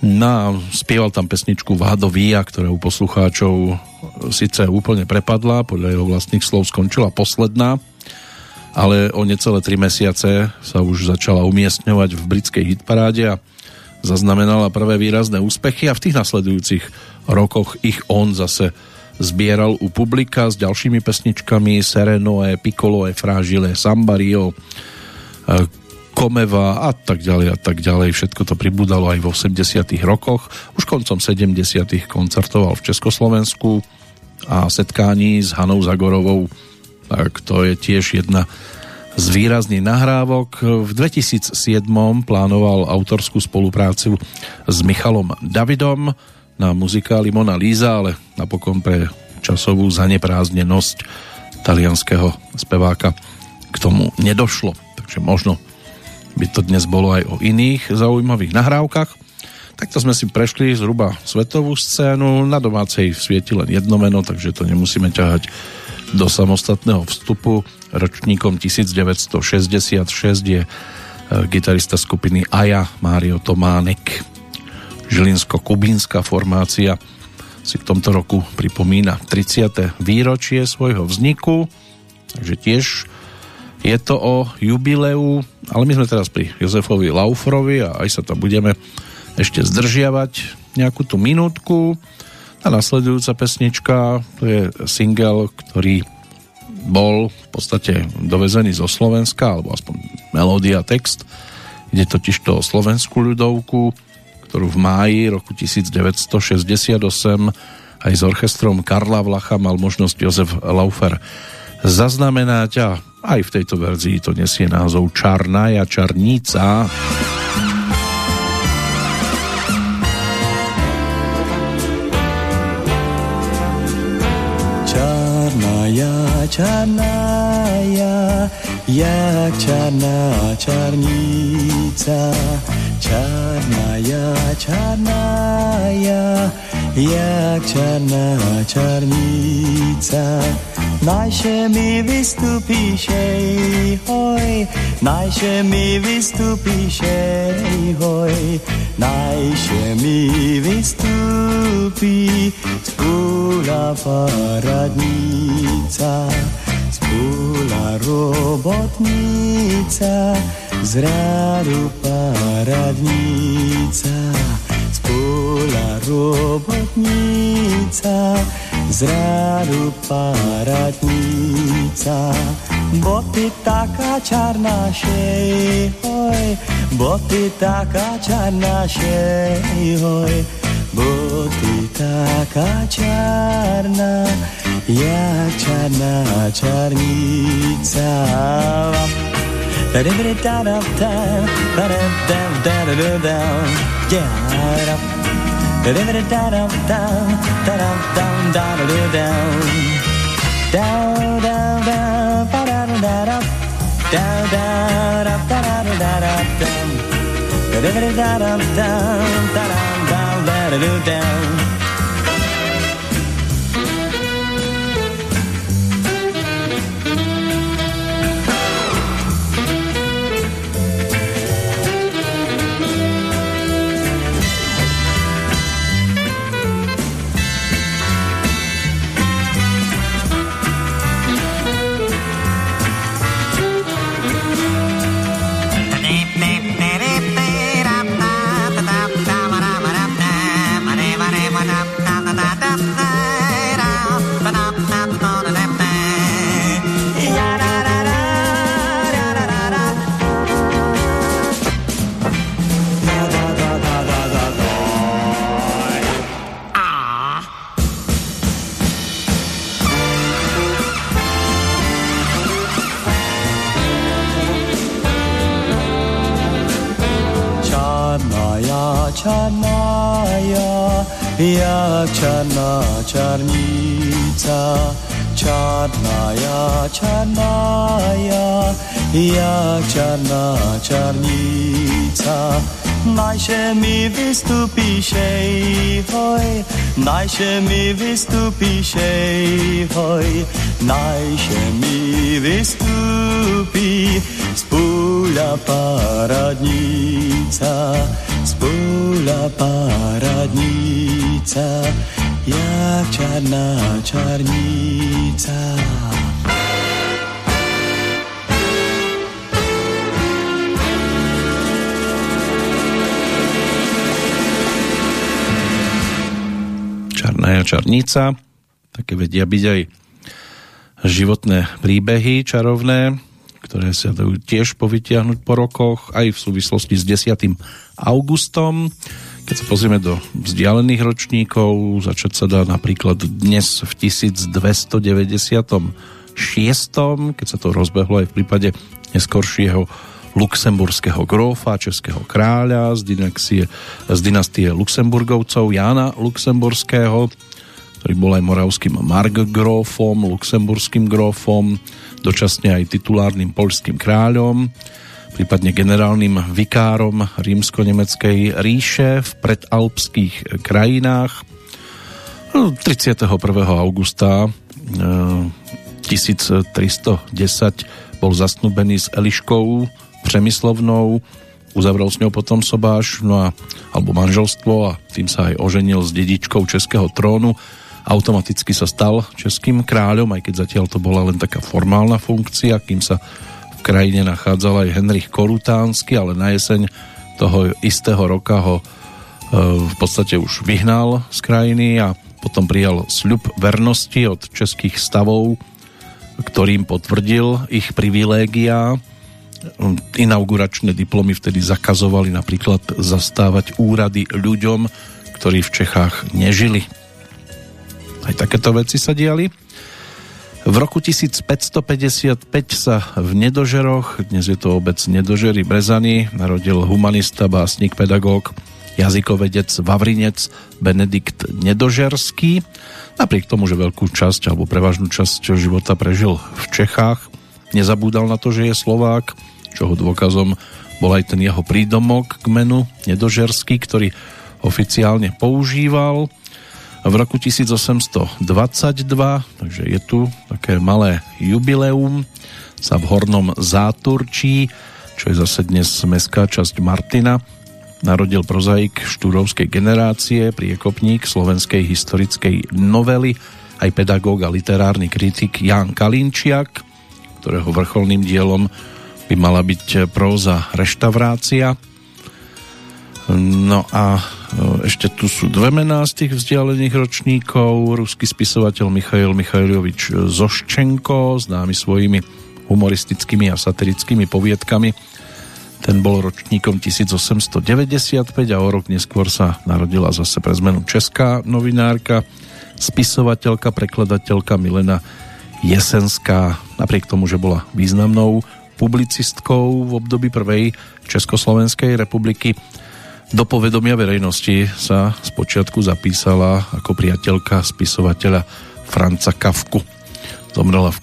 [SPEAKER 1] No spieval tam pesničku Vádo Via, ktorá u poslucháčov síce úplne prepadla, podľa jeho vlastných slov skončila posledná, ale o necelé tri mesiace sa už začala umiestňovať v britskej hitparáde a zaznamenala prvé výrazné úspechy a v tých nasledujúcich rokoch ich on zase zbieral u publika s ďalšími pesničkami Serenoe, Piccolo, Fragile, Sambario, Komeva a tak ďalej a tak ďalej. Všetko to pribúdalo aj v 80 rokoch. Už koncom 70 koncertoval v Československu a setkání s Hanou Zagorovou tak to je tiež jedna z výrazných nahrávok. V 2007 plánoval autorskú spoluprácu s Michalom Davidom na muzikáli Mona Lisa, ale napokon pre časovú zaneprázdnenosť talianského speváka k tomu nedošlo. Takže možno by to dnes bolo aj o iných zaujímavých nahrávkach. Takto sme si prešli zhruba svetovú scénu. Na domácej svieti len jedno meno, takže to nemusíme ťahať do samostatného vstupu. Ročníkom 1966 je e, gitarista skupiny Aja Mário Tománek. Žilinsko-kubínska formácia si v tomto roku pripomína 30. výročie svojho vzniku, takže tiež je to o jubileu, ale my sme teraz pri Jozefovi Laufrovi a aj sa tam budeme ešte zdržiavať nejakú tú minútku. A nasledujúca pesnička, to je single, ktorý bol v podstate dovezený zo Slovenska, alebo aspoň melódia, text. Ide totiž to o slovenskú ľudovku, ktorú v máji roku 1968 aj s orchestrom Karla Vlacha mal možnosť Jozef Laufer zaznamenať a aj v tejto verzii to nesie názov Čarnaja Čarnica. Čarnica
[SPEAKER 2] 刹那 ja, jak čarná čarnica. Čarná ja, čarná ja, jak čarná čarnica. Najše mi vystupíš, ej, hoj, najše mi vystupíš, ej, hoj, najše mi vystupí skúra paradnica spula robotnica, z radu paradnica, spula robotnica, z rádu paradnica. Boty taká čarná šej, hoj, boty taká čarná šej, hoj, boty taká čarná, jak čarná čarnica. Yeah. Down, čarnica, čarná ja, čarná ja, ja čarná čarnica. Najše mi vystupíš, ej, hoj, najše mi vystupíš, ej, hoj, najše mi vystupí spúľa paradnica, spúľa paradnica jak čarná čarnica.
[SPEAKER 1] Čarná čarnica, také vedia byť aj životné príbehy čarovné, ktoré sa dajú tiež povytiahnuť po rokoch, aj v súvislosti s 10. augustom. Keď sa pozrieme do vzdialených ročníkov, začať sa dá napríklad dnes v 1296, keď sa to rozbehlo aj v prípade neskoršieho luxemburského grófa, českého kráľa z, dynastie, z dynastie Luxemburgovcov Jána Luxemburského, ktorý bol aj moravským markgrófom, luxemburským grófom, dočasne aj titulárnym poľským kráľom, prípadne generálnym vikárom rímsko-nemeckej ríše v predalpských krajinách. 31. augusta 1310 eh, bol zasnúbený s Eliškou Přemyslovnou, uzavrel s ňou potom sobáš, no a, alebo manželstvo a tým sa aj oženil s dedičkou českého trónu. Automaticky sa stal českým kráľom, aj keď zatiaľ to bola len taká formálna funkcia, kým sa krajine nachádzal aj Henrich Korutánsky, ale na jeseň toho istého roka ho e, v podstate už vyhnal z krajiny a potom prijal sľub vernosti od českých stavov, ktorým potvrdil ich privilégia inauguračné diplomy vtedy zakazovali napríklad zastávať úrady ľuďom, ktorí v Čechách nežili. Aj takéto veci sa diali. V roku 1555 sa v Nedožeroch, dnes je to obec Nedožery Brezany, narodil humanista, básnik, pedagóg, jazykovedec, vavrinec Benedikt Nedožerský. Napriek tomu, že veľkú časť alebo prevažnú časť života prežil v Čechách, nezabúdal na to, že je Slovák, čoho dôkazom bol aj ten jeho prídomok k menu Nedožerský, ktorý oficiálne používal v roku 1822, takže je tu také malé jubileum, sa v Hornom Záturčí, čo je zase dnes mestská časť Martina, narodil prozaik štúrovskej generácie, priekopník slovenskej historickej novely, aj pedagóg a literárny kritik Jan Kalinčiak, ktorého vrcholným dielom by mala byť próza Reštaurácia. No a e, ešte tu sú dve mená z tých vzdialených ročníkov. Ruský spisovateľ Michail Michailovič Zoščenko, známy svojimi humoristickými a satirickými poviedkami. Ten bol ročníkom 1895 a o rok neskôr sa narodila zase pre zmenu česká novinárka, spisovateľka, prekladateľka Milena Jesenská. Napriek tomu, že bola významnou publicistkou v období prvej Československej republiky. Do povedomia verejnosti sa spočiatku zapísala ako priateľka spisovateľa Franca Kafku. Zomrela v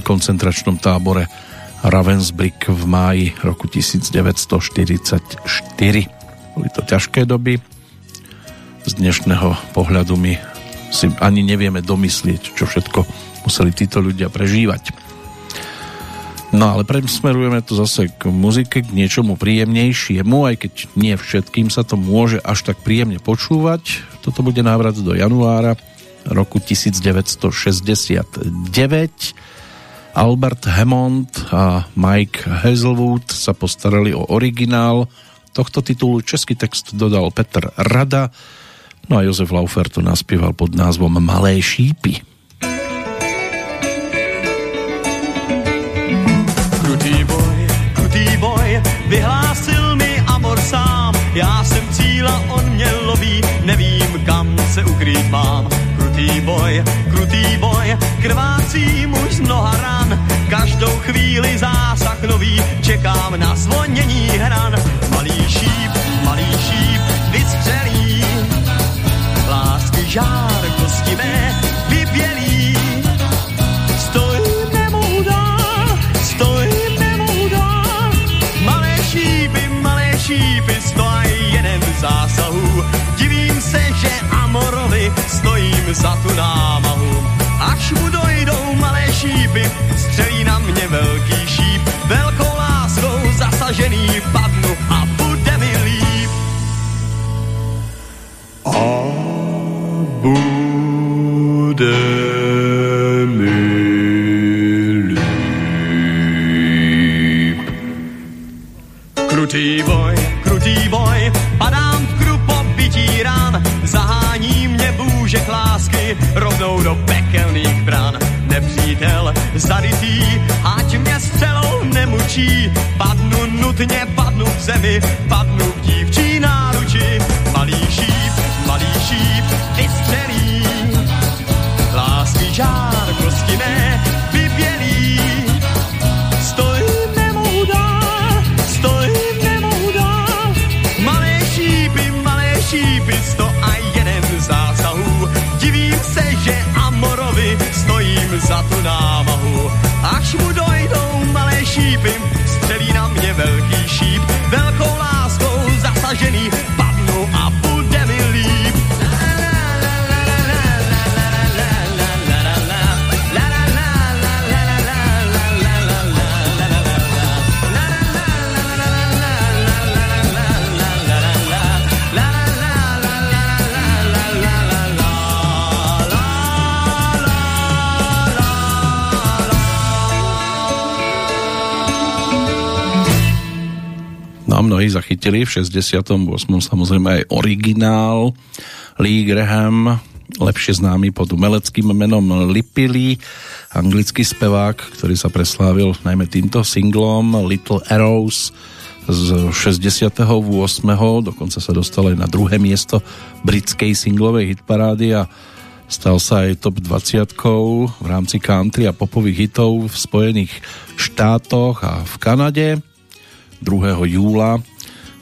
[SPEAKER 1] koncentračnom tábore Ravensbrück v máji roku 1944. Boli to ťažké doby. Z dnešného pohľadu my si ani nevieme domyslieť, čo všetko museli títo ľudia prežívať. No ale presmerujeme to zase k muzike, k niečomu príjemnejšiemu, aj keď nie všetkým sa to môže až tak príjemne počúvať. Toto bude návrat do januára roku 1969. Albert Hammond a Mike Hazelwood sa postarali o originál tohto titulu. Český text dodal Petr Rada, no a Jozef Laufer to naspieval pod názvom Malé šípy.
[SPEAKER 3] Vyhlásil mi Amor sám, já jsem cíla, on mě loví, nevím kam se ukrýt mám. Krutý boj, krutý boj, krvácí muž z mnoha ran, každou chvíli zásah nový, čekám na zvonění hran. Malý šíp, malý šíp, vystřelí, lásky žár kosti vybělí, zásahu. Divím se, že Amorovi stojím za tu námahu. Až mu dojdou malé šípy, střelí na mě velký šíp. Velkou láskou zasažený padnu a bude mi líp. A bude Krutý boj, krutý boj, padám v krupo, bytí rán, zahání mě bůžek lásky, mých bran. Nepřítel zarytý, ať mě střelou nemučí, padnu nutně, padnu v zemi, padnu v dívčí náruči. Malý šíp, malý šíp, vystřelí, lásky žár, za tu námahu.
[SPEAKER 1] Zachytili v 68. samozrejme aj originál Lee Graham, lepšie známy pod umeleckým menom Lipili, anglický spevák, ktorý sa preslávil najmä týmto singlom Little Arrows z 68. Dokonca sa dostal aj na druhé miesto britskej singlovej hitparády a stal sa aj top 20 v rámci country a popových hitov v Spojených štátoch a v Kanade. 2. júla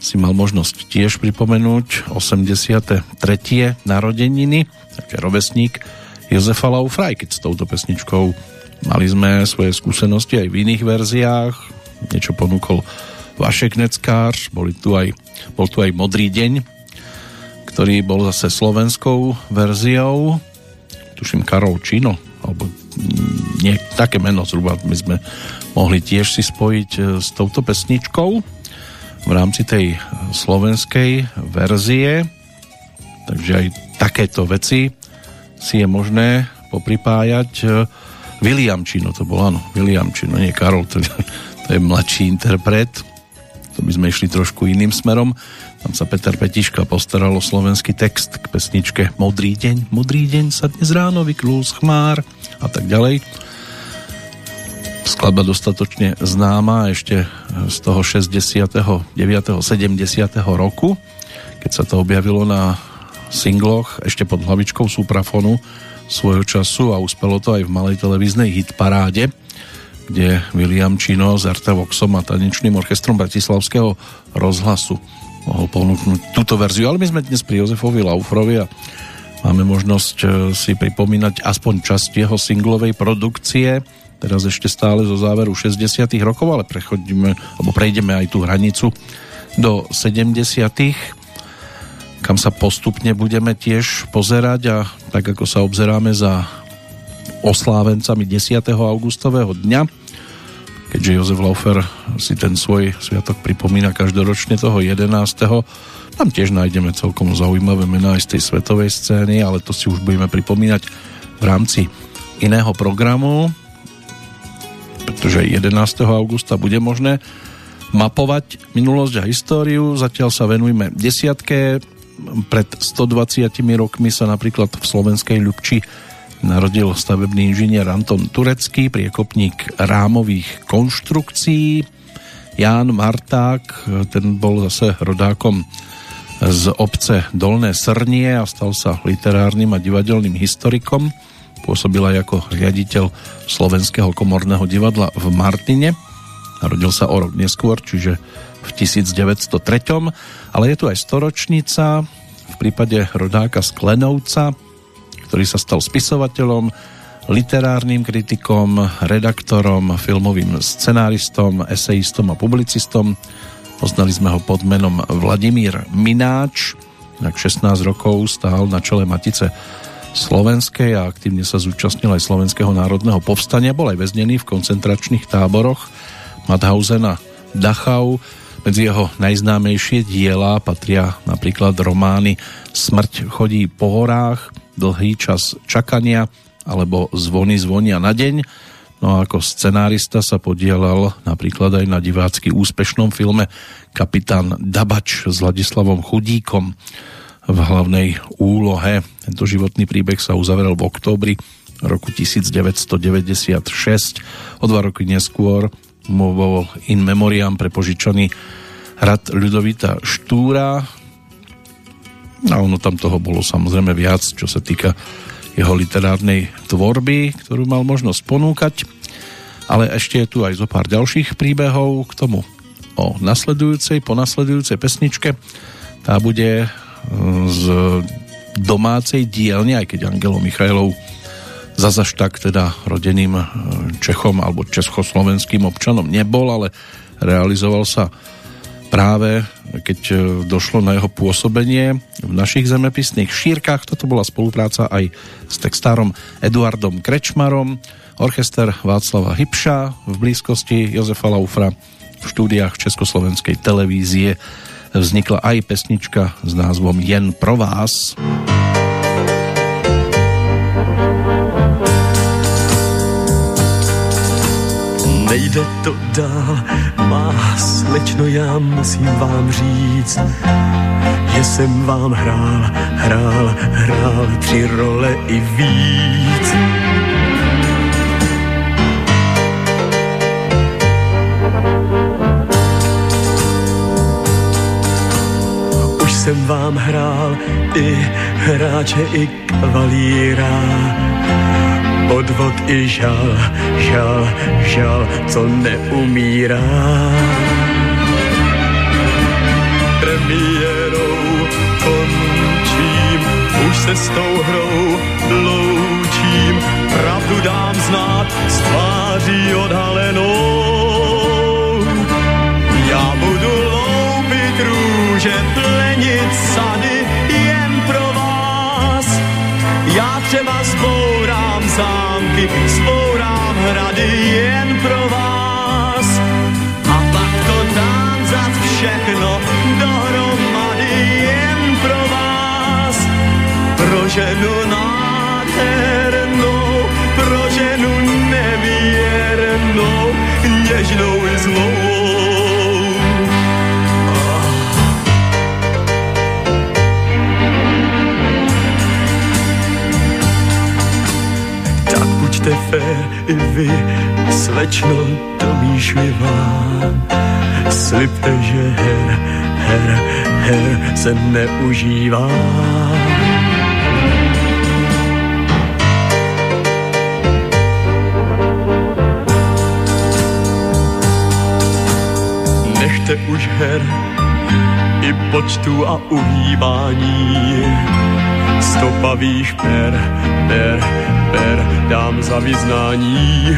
[SPEAKER 1] si mal možnosť tiež pripomenúť 83. narodeniny, taký rovesník Jozefa Laufraj, keď s touto pesničkou mali sme svoje skúsenosti aj v iných verziách, niečo ponúkol Vašek Neckár, boli tu aj, bol tu aj Modrý deň, ktorý bol zase slovenskou verziou, tuším Karol Čino, alebo nie, také meno zhruba by sme mohli tiež si spojiť e, s touto pesničkou v rámci tej slovenskej verzie. Takže aj takéto veci si je možné popripájať. E, William Čino to bol, áno, William Čino, nie Karol, to, to je mladší interpret. To by sme išli trošku iným smerom. Tam sa Peter Petiška postaral o slovenský text k pesničke Modrý deň, modrý deň sa dnes ráno vyklul z chmár a tak ďalej skladba dostatočne známa ešte z toho 69. 70. roku, keď sa to objavilo na singloch ešte pod hlavičkou Suprafonu svojho času a uspelo to aj v malej televíznej hitparáde, kde William Čino s Artevoxom a tanečným orchestrom Bratislavského rozhlasu mohol ponúknuť túto verziu. Ale my sme dnes pri Jozefovi Laufrovi a máme možnosť eh, si pripomínať aspoň časť jeho singlovej produkcie teraz ešte stále zo záveru 60 rokov, ale prechodíme, alebo prejdeme aj tú hranicu do 70 kam sa postupne budeme tiež pozerať a tak ako sa obzeráme za oslávencami 10. augustového dňa, keďže Jozef Laufer si ten svoj sviatok pripomína každoročne toho 11. Tam tiež nájdeme celkom zaujímavé mená aj z tej svetovej scény, ale to si už budeme pripomínať v rámci iného programu pretože 11. augusta bude možné mapovať minulosť a históriu. Zatiaľ sa venujme desiatke. Pred 120 rokmi sa napríklad v slovenskej Ľubči narodil stavebný inžinier Anton Turecký, priekopník rámových konštrukcií. Ján Marták, ten bol zase rodákom z obce Dolné Srnie a stal sa literárnym a divadelným historikom pôsobil aj ako riaditeľ Slovenského komorného divadla v Martine. Narodil sa o rok neskôr, čiže v 1903. Ale je tu aj storočnica v prípade rodáka Sklenovca, ktorý sa stal spisovateľom, literárnym kritikom, redaktorom, filmovým scenáristom, esejistom a publicistom. Poznali sme ho pod menom Vladimír Mináč. Tak 16 rokov stál na čele Matice slovenskej a aktívne sa zúčastnil aj Slovenského národného povstania. Bol aj väznený v koncentračných táboroch Madhausen a Dachau. Medzi jeho najznámejšie diela patria napríklad romány Smrť chodí po horách, Dlhý čas čakania alebo Zvony zvonia na deň. No a ako scenárista sa podielal napríklad aj na divácky úspešnom filme Kapitán Dabač s Ladislavom Chudíkom v hlavnej úlohe. Tento životný príbeh sa uzavrel v októbri roku 1996. O dva roky neskôr mu bol in memoriam prepožičaný hrad Ľudovita Štúra. A ono tam toho bolo samozrejme viac, čo sa týka jeho literárnej tvorby, ktorú mal možnosť ponúkať. Ale ešte je tu aj zo pár ďalších príbehov k tomu o nasledujúcej, po nasledujúcej pesničke. Tá bude z domácej dielne, aj keď Angelo Michajlov zazaž tak teda rodeným e, Čechom alebo československým občanom nebol, ale realizoval sa práve keď e, došlo na jeho pôsobenie v našich zemepisných šírkach. Toto bola spolupráca aj s textárom Eduardom Krečmarom, orchester Václava Hybša v blízkosti Jozefa Laufra v štúdiách Československej televízie vznikla aj pesnička s názvom Jen pro vás.
[SPEAKER 2] Nejde to dál, má slečno, já musím vám říct, že jsem vám hrál, hrál, hrál tři role i víc. Jsem vám hrál i hráče, i kavalíra, podvod i žal, žal, žal, co neumírá. Premiérou končím, už se s tou hrou loučím, pravdu dám znát s tváří odhalenou. Já budu Já třeba zbourám zámky, zbourám hrady jen pro vás. A pak to dám za všechno dohromady jen pro vás. Pro ženu nádhernou, pro ženu nevěrnou, něžnou i zlou. Buďte fér i vy, slečno Tomíšovi vám. Slibte, že her, her, her se neužívá. Nechte už her i počtu a uhýbání. Stopavých per, per, per, dám za vyznání.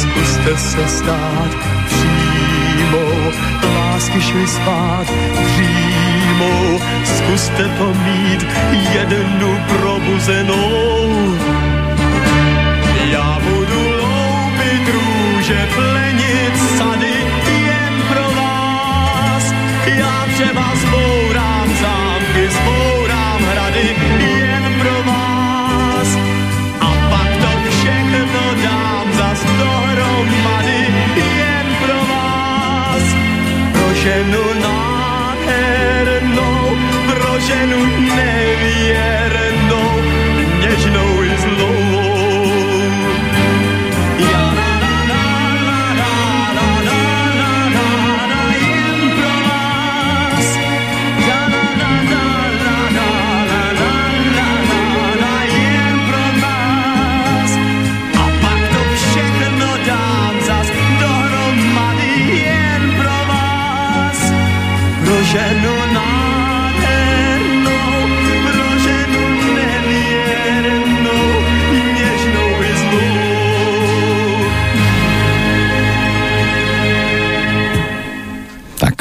[SPEAKER 2] Zkuste se stát přímou, lásky šli spát přímou. Zkuste to mít jednu probuzenou.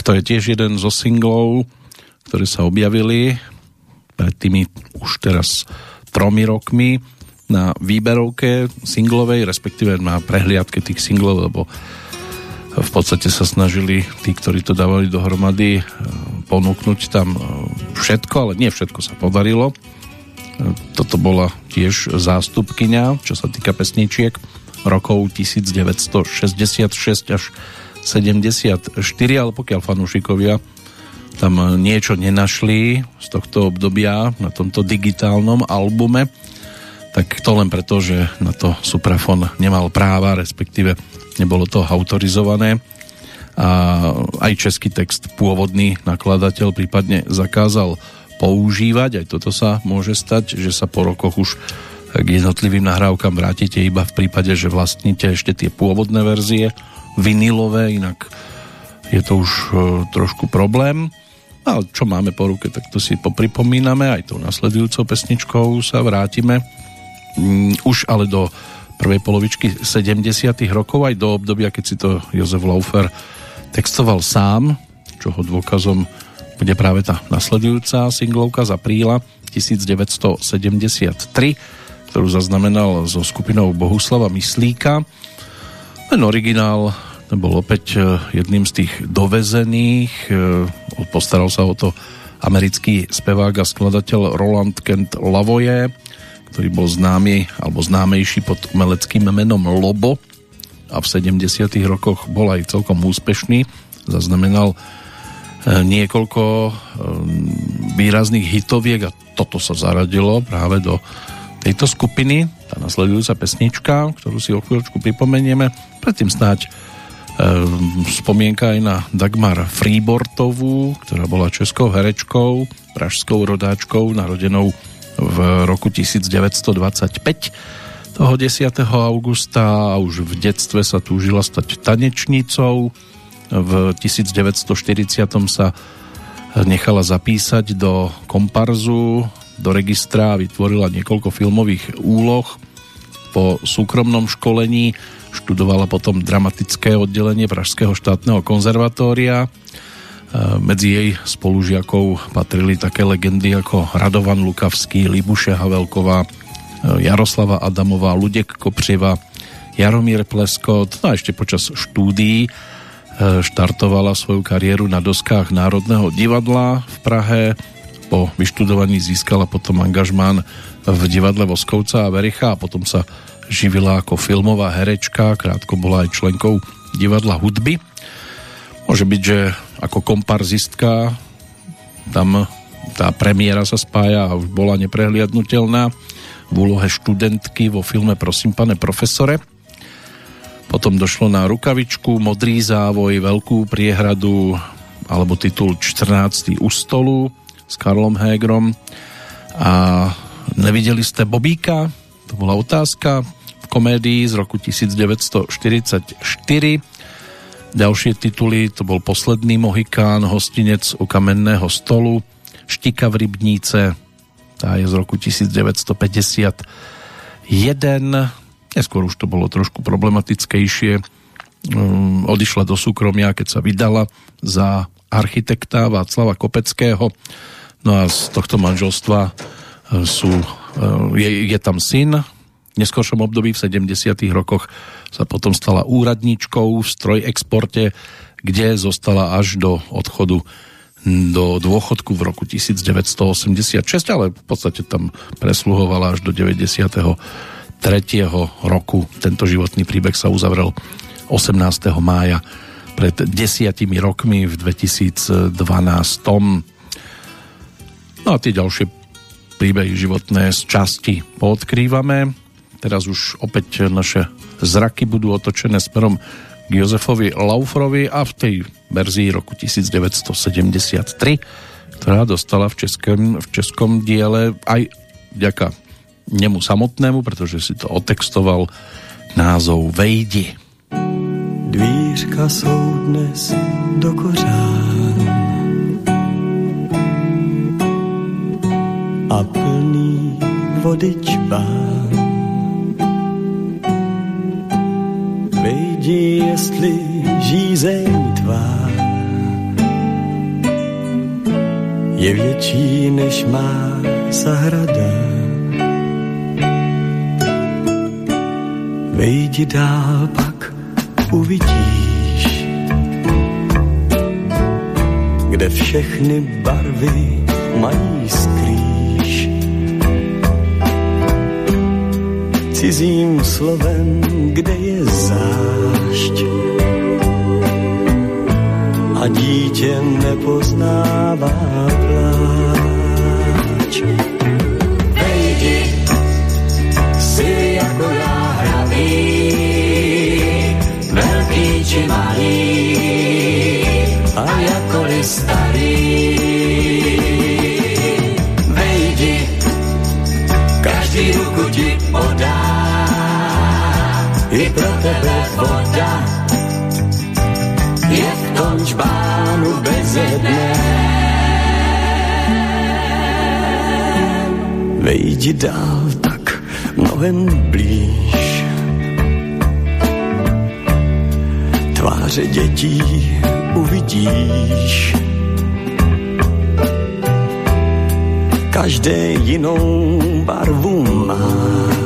[SPEAKER 1] To je tiež jeden zo singlov, ktoré sa objavili pred tými už teraz tromi rokmi na výberovke singlovej, respektíve na prehliadke tých singlov, lebo v podstate sa snažili tí, ktorí to dávali dohromady, eh, ponúknuť tam eh, všetko, ale nie všetko sa podarilo. Toto bola tiež zástupkyňa, čo sa týka pesničiek rokov 1966 až 74, ale pokiaľ fanúšikovia tam niečo nenašli z tohto obdobia na tomto digitálnom albume, tak to len preto, že na to Suprafon nemal práva, respektíve nebolo to autorizované. A aj český text pôvodný nakladateľ prípadne zakázal používať, aj toto sa môže stať, že sa po rokoch už k jednotlivým nahrávkam vrátite iba v prípade, že vlastníte ešte tie pôvodné verzie vinilové, inak je to už e, trošku problém. A čo máme po ruke, tak to si popripomíname, aj tou nasledujúcou pesničkou sa vrátime. Mm, už ale do prvej polovičky 70 rokov, aj do obdobia, keď si to Jozef Laufer textoval sám, čoho dôkazom bude práve tá nasledujúca singlovka z apríla 1973, ktorú zaznamenal so skupinou Bohuslava Myslíka. Ten originál ten bol opäť e, jedným z tých dovezených, e, postaral sa o to americký spevák a skladateľ Roland Kent Lavoie, ktorý bol známy alebo známejší pod umeleckým menom Lobo a v 70. rokoch bol aj celkom úspešný. Zaznamenal e, niekoľko výrazných hitoviek a toto sa zaradilo práve do tejto skupiny. Tá nasledujúca pesnička, ktorú si o chvíľočku pripomenieme. Predtým snáď e, spomienka aj na Dagmar Freebortovú, ktorá bola českou herečkou, pražskou rodáčkou, narodenou v roku 1925 toho 10. augusta a už v detstve sa túžila stať tanečnicou. V 1940. sa nechala zapísať do komparzu, do registra vytvorila niekoľko filmových úloh. Po súkromnom školení študovala potom dramatické oddelenie Pražského štátneho konzervatória. Medzi jej spolužiakov patrili také legendy ako Radovan Lukavský, Libuše Havelková, Jaroslava Adamová, Ludek Kopřiva, Jaromír Pleskot, no a ešte počas štúdií e, štartovala svoju kariéru na doskách Národného divadla v Prahe. Po vyštudovaní získala potom angažmán v divadle Voskovca a Vericha a potom sa živila ako filmová herečka, krátko bola aj členkou divadla hudby. Môže byť, že ako komparzistka tam tá premiéra sa spája a už bola neprehliadnutelná v úlohe študentky vo filme Prosím pane profesore. Potom došlo na rukavičku, modrý závoj, veľkú priehradu alebo titul 14. u stolu s Karlom Hegrom. A nevideli ste Bobíka? To bola otázka v komédii z roku 1944. Ďalšie tituly, to bol Posledný Mohikán, Hostinec u kamenného stolu, Štika v Rybníce, tá je z roku 1951. Neskôr už to bolo trošku problematickejšie. Um, odišla do súkromia, keď sa vydala za architekta Václava Kopeckého. No a z tohto manželstva uh, sú, uh, je, je tam syn. V neskôršom období v 70. rokoch sa potom stala úradníčkou v stroj exporte, kde zostala až do odchodu do dôchodku v roku 1986, ale v podstate tam presluhovala až do 93. roku. Tento životný príbeh sa uzavrel 18. mája pred desiatimi rokmi v 2012. No a tie ďalšie príbehy životné z časti poodkrývame. Teraz už opäť naše zraky budú otočené smerom k Jozefovi Laufrovi a v tej verzii roku 1973, ktorá dostala v českom, v českom diele aj vďaka nemu samotnému, pretože si to otextoval názov Vejdi.
[SPEAKER 2] Dvířka jsou dnes do kořán a plný vody čbán Vejdi, jestli žízeň tvá. Je větší než má zahrada. Vejdi dál, pak uvidíš, kde všechny barvy mají skrýt cizím slovem, kde je zášť. A dítě nepoznává pláč. Vejdi, si jako já hravý, velký či malý, a jakoliv starý. Tebe voda je v tom čbánu bez jedné. Vejdi dál tak mnohem blíž. Tváře dětí uvidíš. Každé jinou barvu má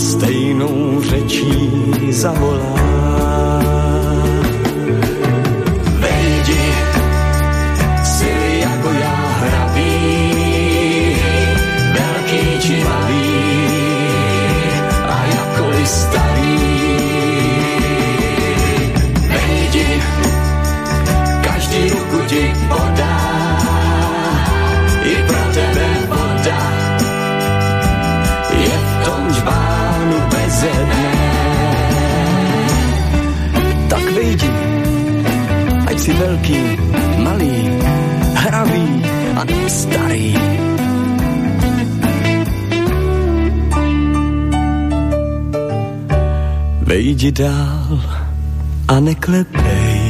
[SPEAKER 2] stejnou řečí zavolá. Veľký, malý, hravý a starý. Vejdi dál a neklepej.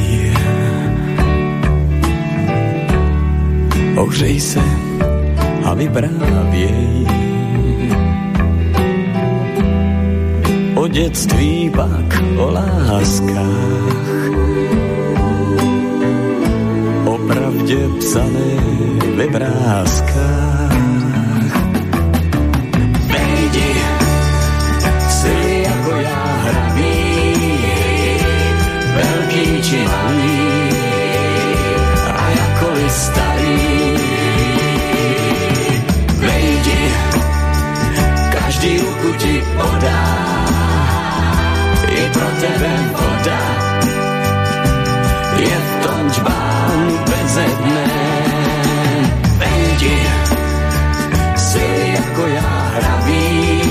[SPEAKER 2] Ohřej se a vyprávěj. O dětství pak o láskách pravdě psané ve vrázkách. Vejdi, si jako já hravý, velký či malý, a jakoliv starý. Vejdi, každý ruku ti podá, i pro tebe voda je v tom čbánu bezedné. Vejdi, si jako já hravý,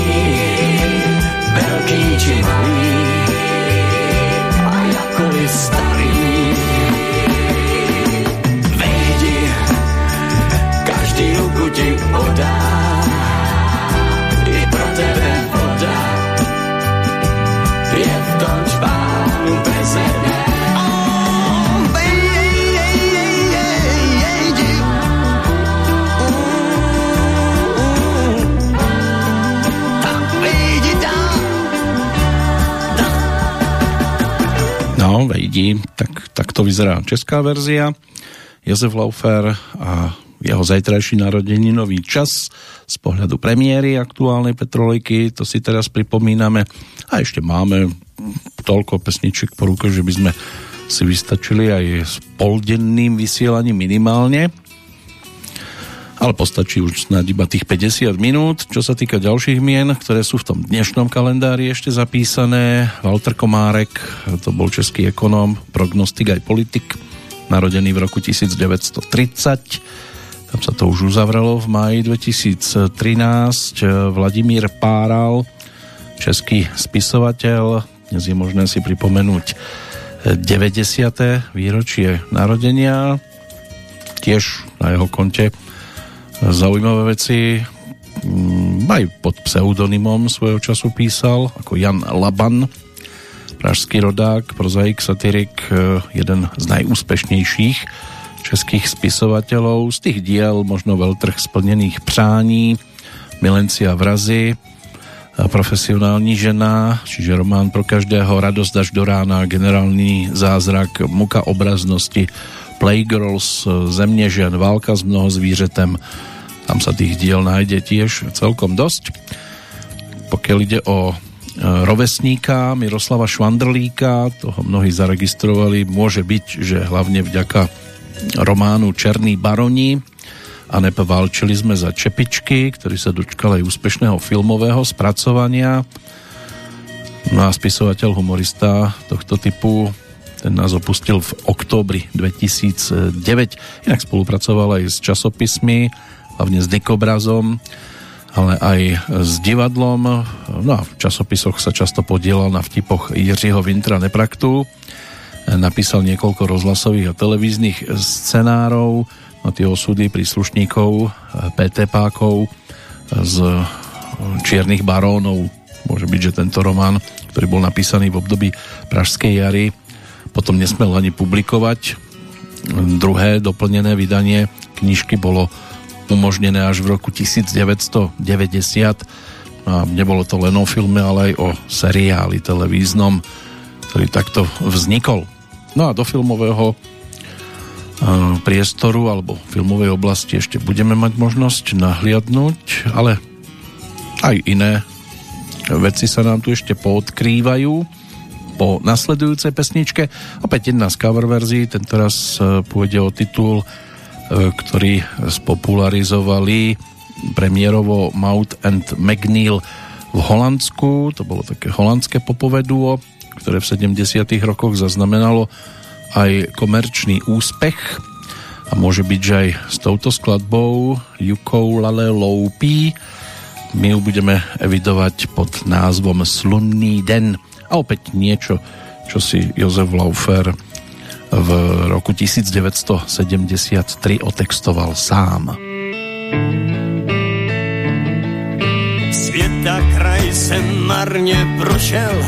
[SPEAKER 2] velký či malý, a jakoliv starý. Vejdi, každý ruku ti podá,
[SPEAKER 1] No, tak, tak to vyzerá česká verzia. Jozef Laufer a jeho zajtrajší narodeninový čas z pohľadu premiéry aktuálnej Petroliky, to si teraz pripomíname a ešte máme toľko pesniček po ruke, že by sme si vystačili aj s poldenným vysielaním minimálne ale postačí už snad iba tých 50 minút. Čo sa týka ďalších mien, ktoré sú v tom dnešnom kalendári ešte zapísané, Walter Komárek, to bol český ekonóm, prognostik aj politik, narodený v roku 1930. Tam sa to už uzavrelo v maji 2013. Vladimír Páral, český spisovateľ, dnes je možné si pripomenúť 90. výročie narodenia, tiež na jeho konte zaujímavé veci mm, aj pod pseudonymom svojho času písal, ako Jan Laban, pražský rodák, prozaik, satirik, e, jeden z najúspešnejších českých spisovateľov. Z tých diel možno veľtrh splnených přání, Milencia vrazy, profesionální žena, čiže román pro každého, Radosť až do rána, generálny zázrak, Muka obraznosti, Playgirls, Země žen, Válka s mnoho zvířetem, tam sa tých diel nájde tiež celkom dosť. Pokiaľ ide o e, rovesníka Miroslava Švandrlíka, toho mnohí zaregistrovali, môže byť, že hlavne vďaka románu Černý baroni a nepvalčili sme za Čepičky, ktorý sa dočkal aj úspešného filmového spracovania. No a spisovateľ, humorista tohto typu ten nás opustil v októbri 2009. Inak spolupracoval aj s časopismi, hlavne s Dekobrazom, ale aj s divadlom. No a v časopisoch sa často podielal na vtipoch Jiřího Vintra Nepraktu. Napísal niekoľko rozhlasových a televíznych scenárov na tie osudy príslušníkov PT Pákov z Čiernych barónov. Môže byť, že tento román, ktorý bol napísaný v období Pražskej jary, potom nesmel ani publikovať. Druhé doplnené vydanie knižky bolo umožnené až v roku 1990 a nebolo to len o filme, ale aj o seriáli televíznom, ktorý takto vznikol. No a do filmového priestoru alebo filmovej oblasti ešte budeme mať možnosť nahliadnúť, ale aj iné veci sa nám tu ešte poodkrývajú po nasledujúcej pesničke. Opäť jedna z cover verzií, tento raz e, pôjde o titul, e, ktorý spopularizovali premiérovo Mount and McNeil v Holandsku. To bolo také holandské popové duo, ktoré v 70 rokoch zaznamenalo aj komerčný úspech a môže byť, že aj s touto skladbou Yuko Lale Loupi my ju budeme evidovať pod názvom Slunný den a opäť niečo, čo si Jozef Laufer v roku 1973 otextoval sám.
[SPEAKER 2] Světa kraj jsem marně prošel,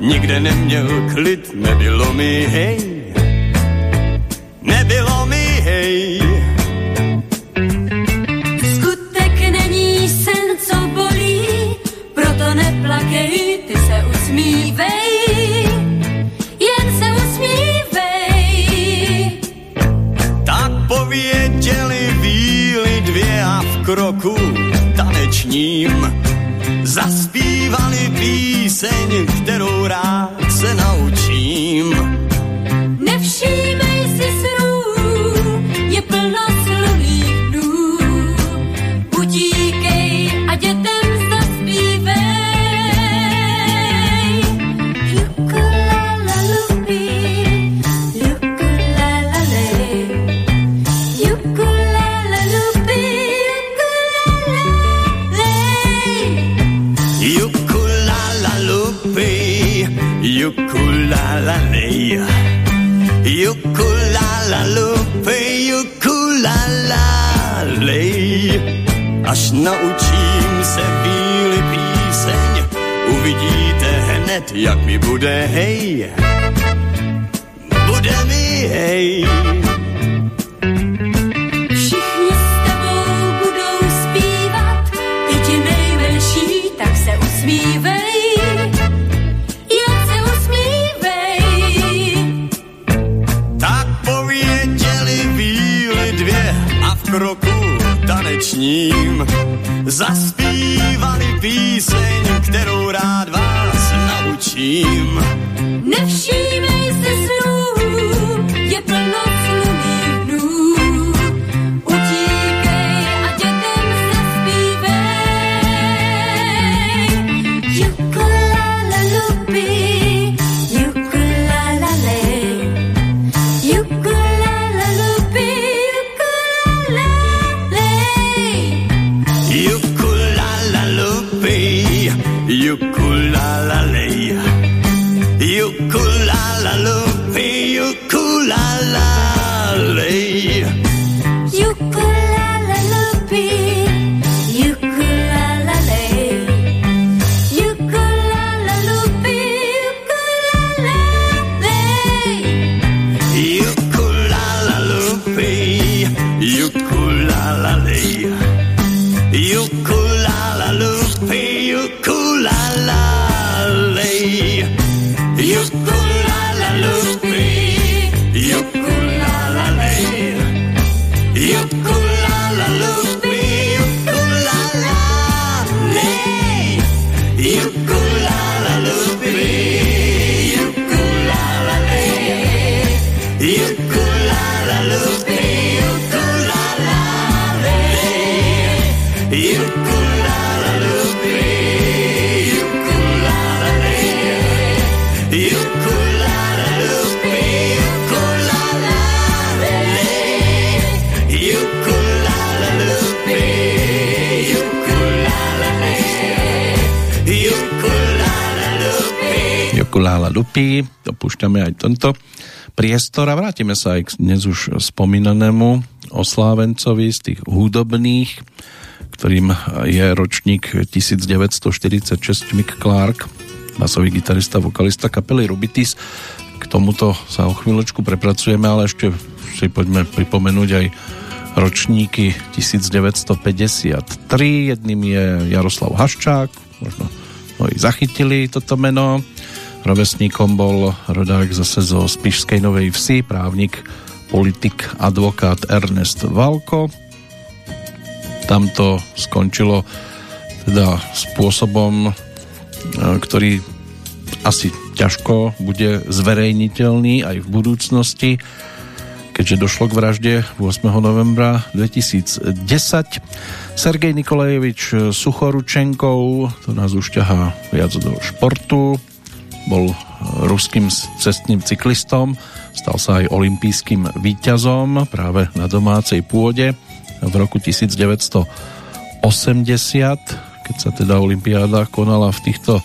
[SPEAKER 2] nikde neměl klid, nebylo mi hej, nebylo mi hej.
[SPEAKER 5] Skutek není sen, co bolí, proto neplakej, ty se usmívej,
[SPEAKER 2] kroku tanečním zaspívali píseň, kterou rád se naučím. Až naučím se víly píseň, uvidíte hned, jak mi bude hej. Bude mi hej. Tanečním zaspívali píseň, kterou rád vás naučím.
[SPEAKER 5] Nevšímej
[SPEAKER 1] Dupy, dopúšťame aj tento priestor a vrátime sa aj k dnes už spomínanému oslávencovi z tých hudobných, ktorým je ročník 1946 Mick Clark, basový gitarista, vokalista kapely Rubitis. K tomuto sa o chvíľočku prepracujeme, ale ešte si poďme pripomenúť aj ročníky 1953. Jedným je Jaroslav Haščák, možno ho i zachytili toto meno. Rovesníkom bol rodák zase zo Spišskej Novej Vsi, právnik, politik, advokát Ernest Valko. Tam to skončilo teda spôsobom, e, ktorý asi ťažko bude zverejniteľný aj v budúcnosti keďže došlo k vražde 8. novembra 2010. Sergej Nikolajevič Suchoručenkov, to nás už ťahá viac do športu, bol ruským cestným cyklistom, stal sa aj olimpijským víťazom práve na domácej pôde v roku 1980, keď sa teda olimpiáda konala v týchto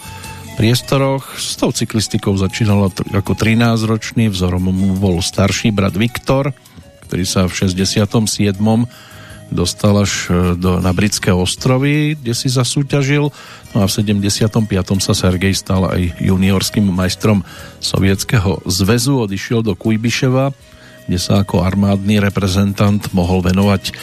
[SPEAKER 1] priestoroch. S tou cyklistikou začínala ako 13-ročný, vzorom mu bol starší brat Viktor, ktorý sa v 67. dostal až e, do, na Britské ostrovy, kde si zasúťažil. No a v 75. sa Sergej stal aj juniorským majstrom Sovietskeho zväzu, odišiel do Kujbiševa, kde sa ako armádny reprezentant mohol venovať e,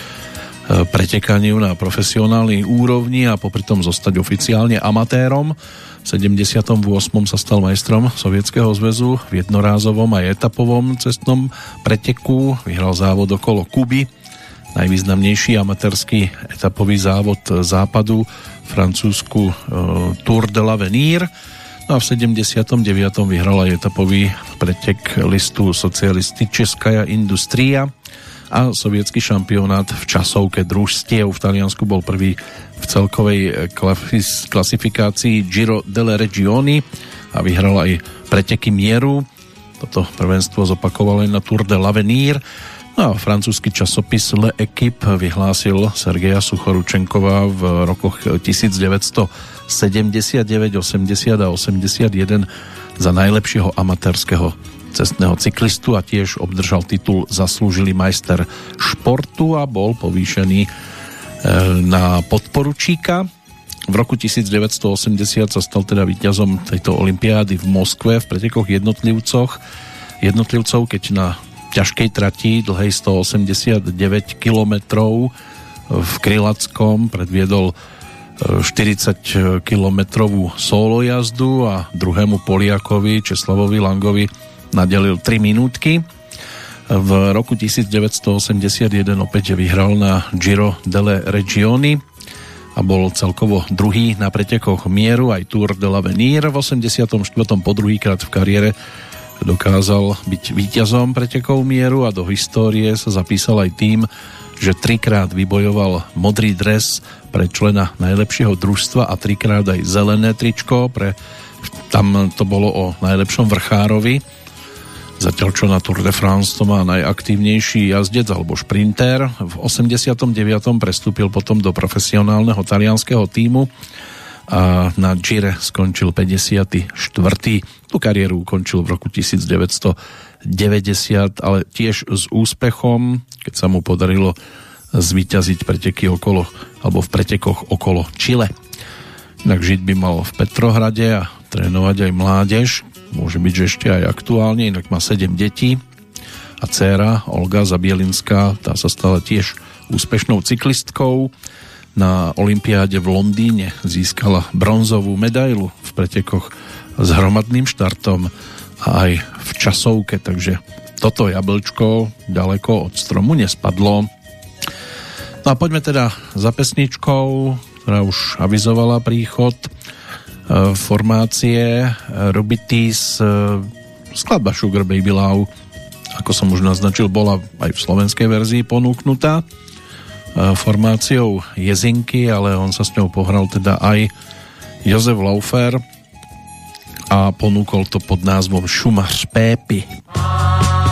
[SPEAKER 1] pretekaniu na profesionálnej úrovni a popri tom zostať oficiálne amatérom. V 78. sa stal majstrom Sovietskeho zväzu v jednorázovom aj etapovom cestnom preteku. Vyhral závod okolo Kuby, najvýznamnejší amatérsky etapový závod západu francúzsku e, Tour de l'Avenir. No a v 79. vyhral aj etapový pretek listu Socialističeskaja Industria a sovietský šampionát v časovke družstiev v Taliansku bol prvý v celkovej eh, klasifikácii Giro delle Regioni a vyhral aj preteky mieru. Toto prvenstvo zopakoval aj na Tour de l'Avenir. No a francúzsky časopis Le Equipe vyhlásil Sergeja Suchoručenkova v rokoch 1979, 80 a 81 za najlepšieho amatérskeho cestného cyklistu a tiež obdržal titul Zaslúžilý majster športu a bol povýšený e, na podporučíka. V roku 1980 sa stal teda víťazom tejto olympiády v Moskve v pretekoch jednotlivcoch. Jednotlivcov, keď na ťažkej trati dlhej 189 km v Krylackom predviedol 40 kilometrovú solo jazdu a druhému Poliakovi Česlavovi Langovi nadelil 3 minútky. V roku 1981 opäť vyhral na Giro delle Regioni a bol celkovo druhý na pretekoch Mieru aj Tour de l'Avenir. V 84. po druhýkrát v kariére dokázal byť víťazom pretekov Mieru a do histórie sa zapísal aj tým, že trikrát vybojoval modrý dres pre člena najlepšieho družstva a trikrát aj zelené tričko pre tam to bolo o najlepšom vrchárovi Zatiaľ čo na Tour de France to má najaktívnejší jazdec alebo šprinter. V 89. prestúpil potom do profesionálneho talianského týmu a na Gire skončil 54. Tu kariéru ukončil v roku 1990, ale tiež s úspechom, keď sa mu podarilo zvíťaziť preteky okolo, alebo v pretekoch okolo Chile. Inak žiť by mal v Petrohrade a trénovať aj mládež, môže byť, že ešte aj aktuálne, inak má 7 detí a dcéra Olga Zabielinská, tá sa stala tiež úspešnou cyklistkou. Na Olympiáde v Londýne získala bronzovú medailu v pretekoch s hromadným štartom a aj v časovke, takže toto jablčko ďaleko od stromu nespadlo. No a poďme teda za pesničkou, ktorá už avizovala príchod E, formácie Rubitis e, skladba Sugar Baby Love ako som už naznačil bola aj v slovenskej verzii ponúknutá formáciou Jezinky, ale on sa s ňou pohral teda aj Jozef Laufer a ponúkol to pod názvom Šumař Pépi.
[SPEAKER 6] stačí.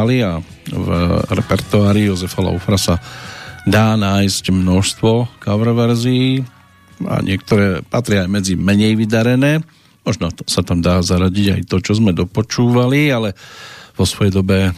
[SPEAKER 1] Stáli a v repertoári Jozefa Laufra sa dá nájsť množstvo cover verzií a niektoré patria aj medzi menej vydarené. Možno sa tam dá zaradiť aj to, čo sme dopočúvali, ale vo svojej dobe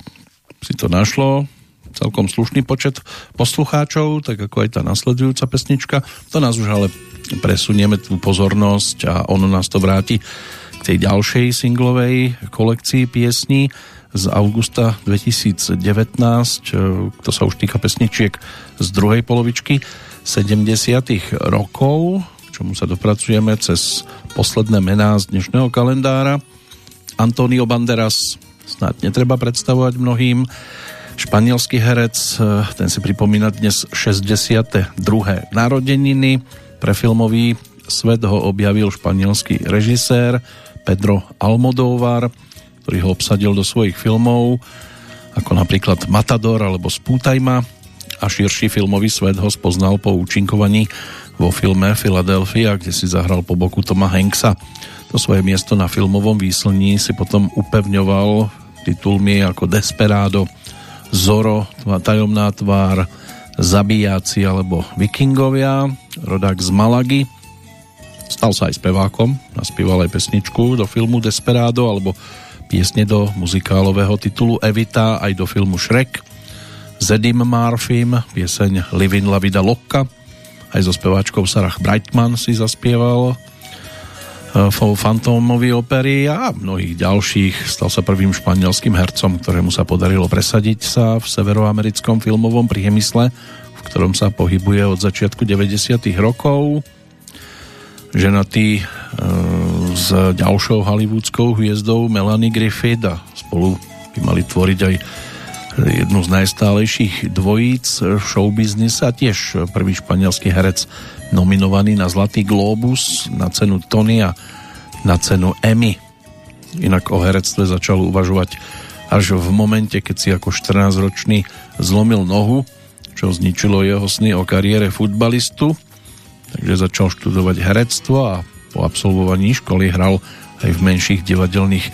[SPEAKER 1] si to našlo celkom slušný počet poslucháčov, tak ako aj tá nasledujúca pesnička. To nás už ale presunieme tú pozornosť a ono nás to vráti k tej ďalšej singlovej kolekcii piesní z augusta 2019, e, to sa už týka pesničiek z druhej polovičky 70. rokov, k čomu sa dopracujeme cez posledné mená z dnešného kalendára. Antonio Banderas, snad netreba predstavovať mnohým, španielský herec, e, ten si pripomína dnes 62. narodeniny. Pre filmový svet ho objavil španielský režisér Pedro Almodóvar, ktorý ho obsadil do svojich filmov, ako napríklad Matador alebo Spútajma a širší filmový svet ho spoznal po účinkovaní vo filme Philadelphia, kde si zahral po boku Toma Hanksa. To svoje miesto na filmovom výslní si potom upevňoval titulmi ako Desperado, Zoro, Tajomná tvár, Zabijáci alebo Vikingovia, rodák z Malagy. Stal sa aj spevákom, naspieval aj pesničku do filmu Desperado alebo piesne do muzikálového titulu Evita aj do filmu Shrek. S Edim Marfim pieseň Livin La Vida Loca aj so speváčkou Sarah Brightman si zaspieval uh, fantómový opery a mnohých ďalších. Stal sa prvým španielským hercom, ktorému sa podarilo presadiť sa v severoamerickom filmovom priemysle, v ktorom sa pohybuje od začiatku 90. rokov. Ženatý uh, s ďalšou hollywoodskou hviezdou Melanie Griffith a spolu by mali tvoriť aj jednu z najstálejších dvojíc showbiznis a tiež prvý španielský herec nominovaný na Zlatý Globus, na cenu Tony a na cenu Emmy. Inak o herectve začal uvažovať až v momente, keď si ako 14-ročný zlomil nohu, čo zničilo jeho sny o kariére futbalistu. Takže začal študovať herectvo a po absolvovaní školy hral aj v menších divadelných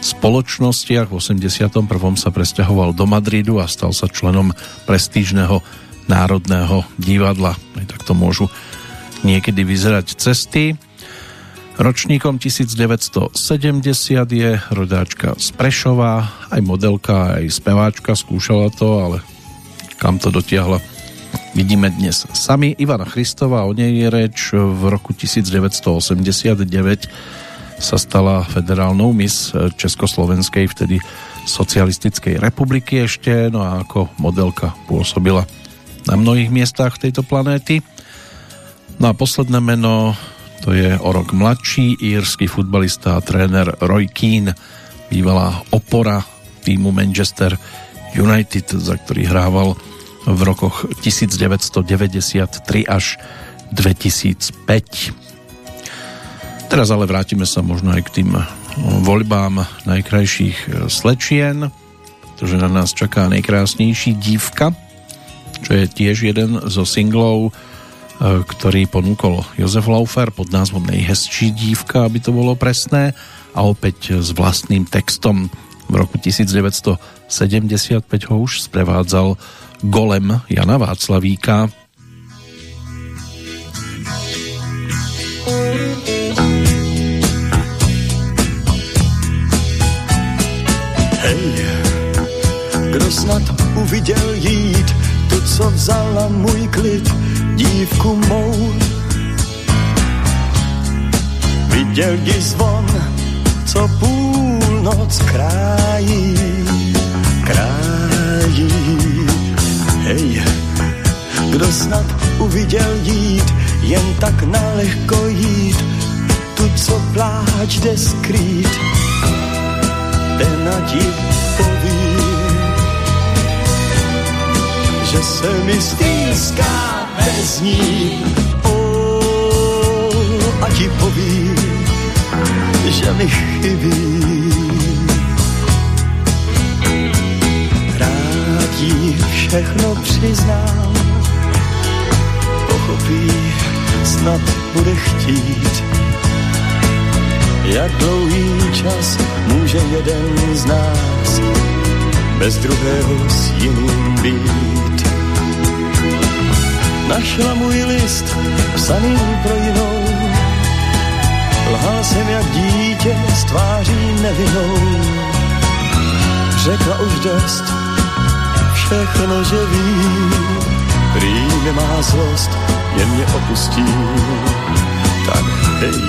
[SPEAKER 1] spoločnostiach. V 81. sa presťahoval do Madridu a stal sa členom prestížneho Národného divadla. Aj takto môžu niekedy vyzerať cesty. Ročníkom 1970 je rodáčka z Prešova, aj modelka, aj speváčka, skúšala to, ale kam to dotiahla vidíme dnes sami. Ivana Christová, o nej je reč. V roku 1989 sa stala federálnou mis Československej, vtedy socialistickej republiky ešte, no a ako modelka pôsobila na mnohých miestach tejto planéty. No a posledné meno, to je o rok mladší írsky futbalista a tréner Roy Keane, bývalá opora týmu Manchester United, za ktorý hrával v rokoch 1993 až 2005. Teraz ale vrátime sa možno aj k tým voľbám najkrajších slečien, pretože na nás čaká najkrásnejší dívka, čo je tiež jeden zo singlov, ktorý ponúkol Jozef Laufer pod názvom Nejhezčí dívka, aby to bolo presné, a opäť s vlastným textom. V roku 1975 ho už sprevádzal golem Jana Václavíka.
[SPEAKER 2] Hej, kdo snad uviděl jít tu, co vzala můj klid, dívku mou. Viděl ji zvon, co půlnoc krájí, krájí hej, kdo snad uviděl jít, jen tak nalehko jít, tu, co pláč jde skrýt, ten ti poví, že se mi stýská bez ní. Oh, a ti poví, že mi chybí. Jí všechno přiznám, pochopí, snad bude chtít. Jak dlouhý čas může jeden z nás bez druhého s jiným být. Našla můj list, psaný pro jinou, lhal jsem jak dítě s tváří nevinou. Řekla už dost, všechno, že ví, prý nemá zlost, jen mě opustí. Tak hej,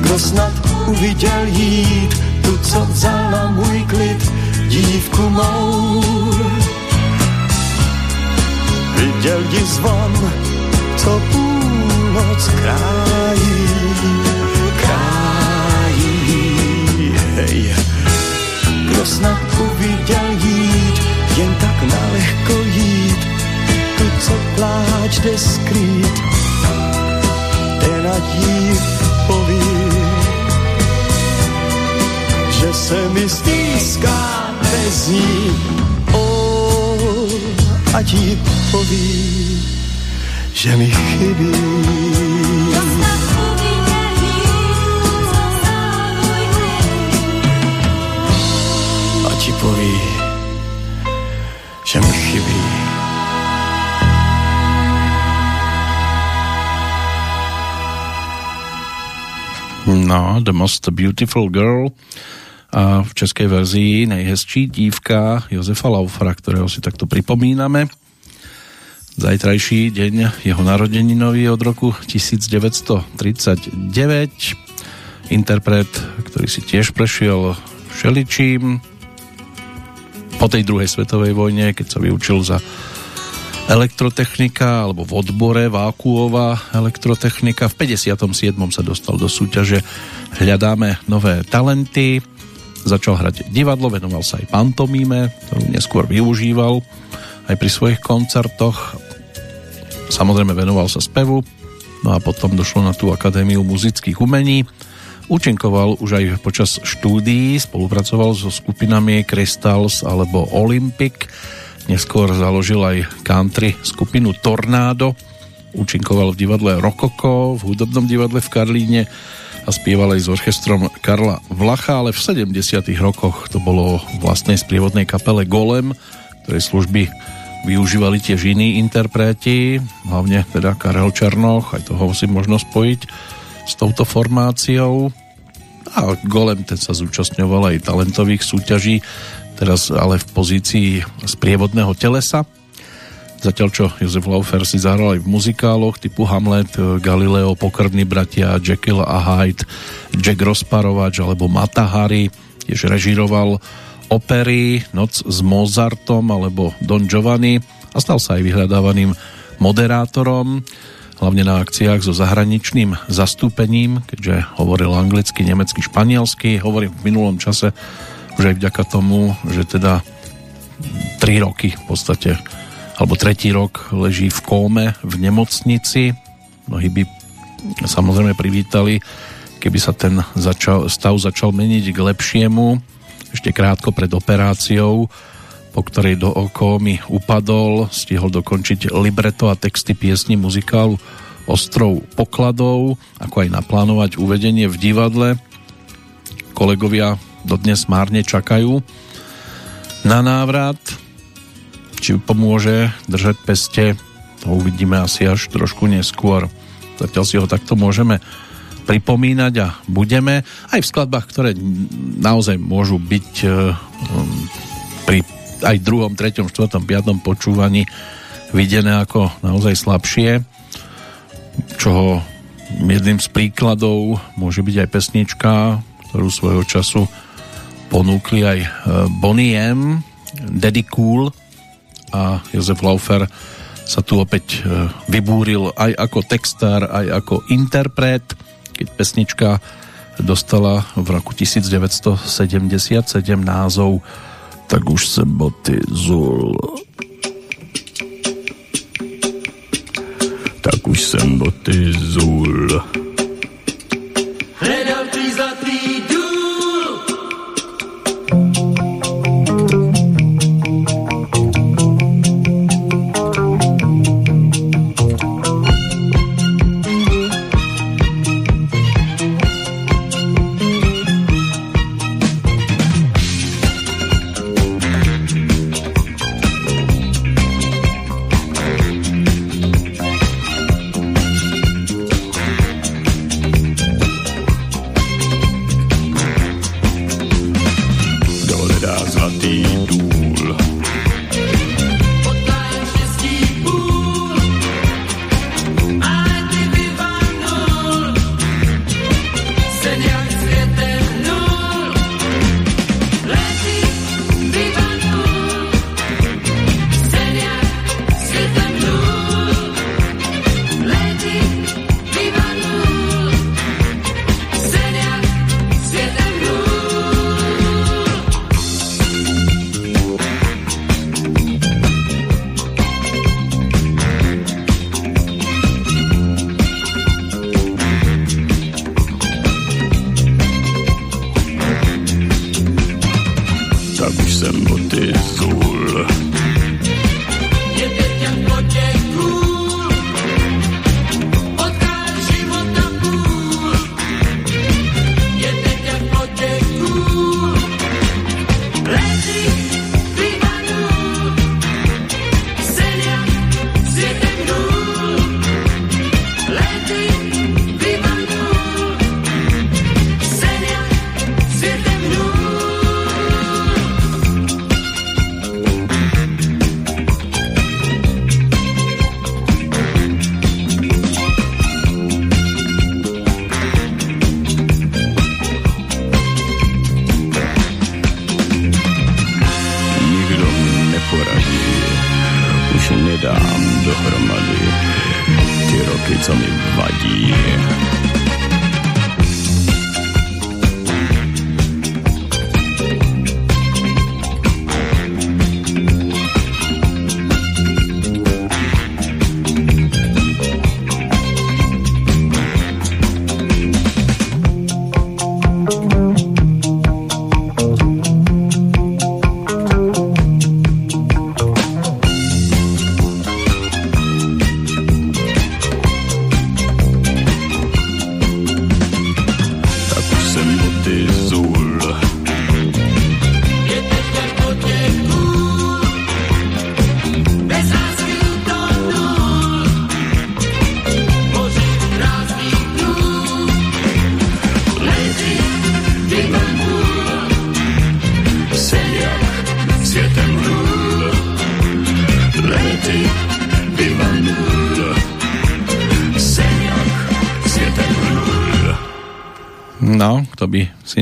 [SPEAKER 2] kdo snad uviděl jít, tu, co vzala můj klid, dívku mou. Viděl ji zvon, co půlnoc krájí, krájí, hej. Kdo snad uviděl jít, jen tak nalehko jít, tu, co pláč jde skrýt, ten ať jí poví, že se mi stýská bez ní. Oh, ať jí poví, že mi chybí. Ti poví, že mi chybí.
[SPEAKER 1] No, The Most Beautiful Girl a v českej verzii nejhezčí dívka Jozefa Laufera, ktorého si takto pripomíname. Zajtrajší deň jeho narodeninový od roku 1939. Interpret, ktorý si tiež prešiel všeličím. Po tej druhej svetovej vojne, keď sa vyučil za elektrotechnika alebo v odbore vákuová elektrotechnika. V 57. sa dostal do súťaže Hľadáme nové talenty. Začal hrať divadlo, venoval sa aj pantomíme, ktorú neskôr využíval aj pri svojich koncertoch. Samozrejme venoval sa spevu, no a potom došlo na tú Akadémiu muzických umení. Účinkoval už aj počas štúdií, spolupracoval so skupinami Crystals alebo Olympic, Neskôr založil aj country skupinu Tornádo, účinkoval v divadle Rokoko, v hudobnom divadle v Karlíne a spieval aj s orchestrom Karla Vlacha, ale v 70 rokoch to bolo vlastnej sprievodnej kapele Golem, ktorej služby využívali tiež iní interpreti, hlavne teda Karel Černoch, aj toho si možno spojiť s touto formáciou. A Golem ten sa zúčastňoval aj talentových súťaží, teraz ale v pozícii sprievodného telesa. Zatiaľ čo Jozef Laufer si zahral aj v muzikáloch typu Hamlet, Galileo, Pokrvní bratia, Jekyll a Hyde, Jack Rozparovač alebo Mata Hari, tiež režiroval opery Noc s Mozartom alebo Don Giovanni a stal sa aj vyhľadávaným moderátorom, hlavne na akciách so zahraničným zastúpením, keďže hovoril anglicky, nemecky, španielsky. Hovorím v minulom čase už aj vďaka tomu, že teda 3 roky v podstate alebo tretí rok leží v kóme v nemocnici. Mnohí by samozrejme privítali, keby sa ten začal, stav začal meniť k lepšiemu. Ešte krátko pred operáciou, po ktorej do okómy upadol, stihol dokončiť libreto a texty piesni muzikálu Ostrov pokladov, ako aj naplánovať uvedenie v divadle. Kolegovia dodnes márne čakajú na návrat či pomôže držať peste, to uvidíme asi až trošku neskôr. Zatiaľ si ho takto môžeme pripomínať a budeme aj v skladbách, ktoré naozaj môžu byť e, pri aj druhom, treťom, štvrtom, piatom počúvaní videné ako naozaj slabšie, čoho jedným z príkladov môže byť aj pesnička, ktorú svojho času ponúkli aj e, Bonnie M, Daddy Cool, a Jozef Laufer sa tu opäť e, vybúril aj ako textár, aj ako interpret. keď pesnička dostala v roku 1977 názov Tak už se boty zul. Tak už jsem boty zul.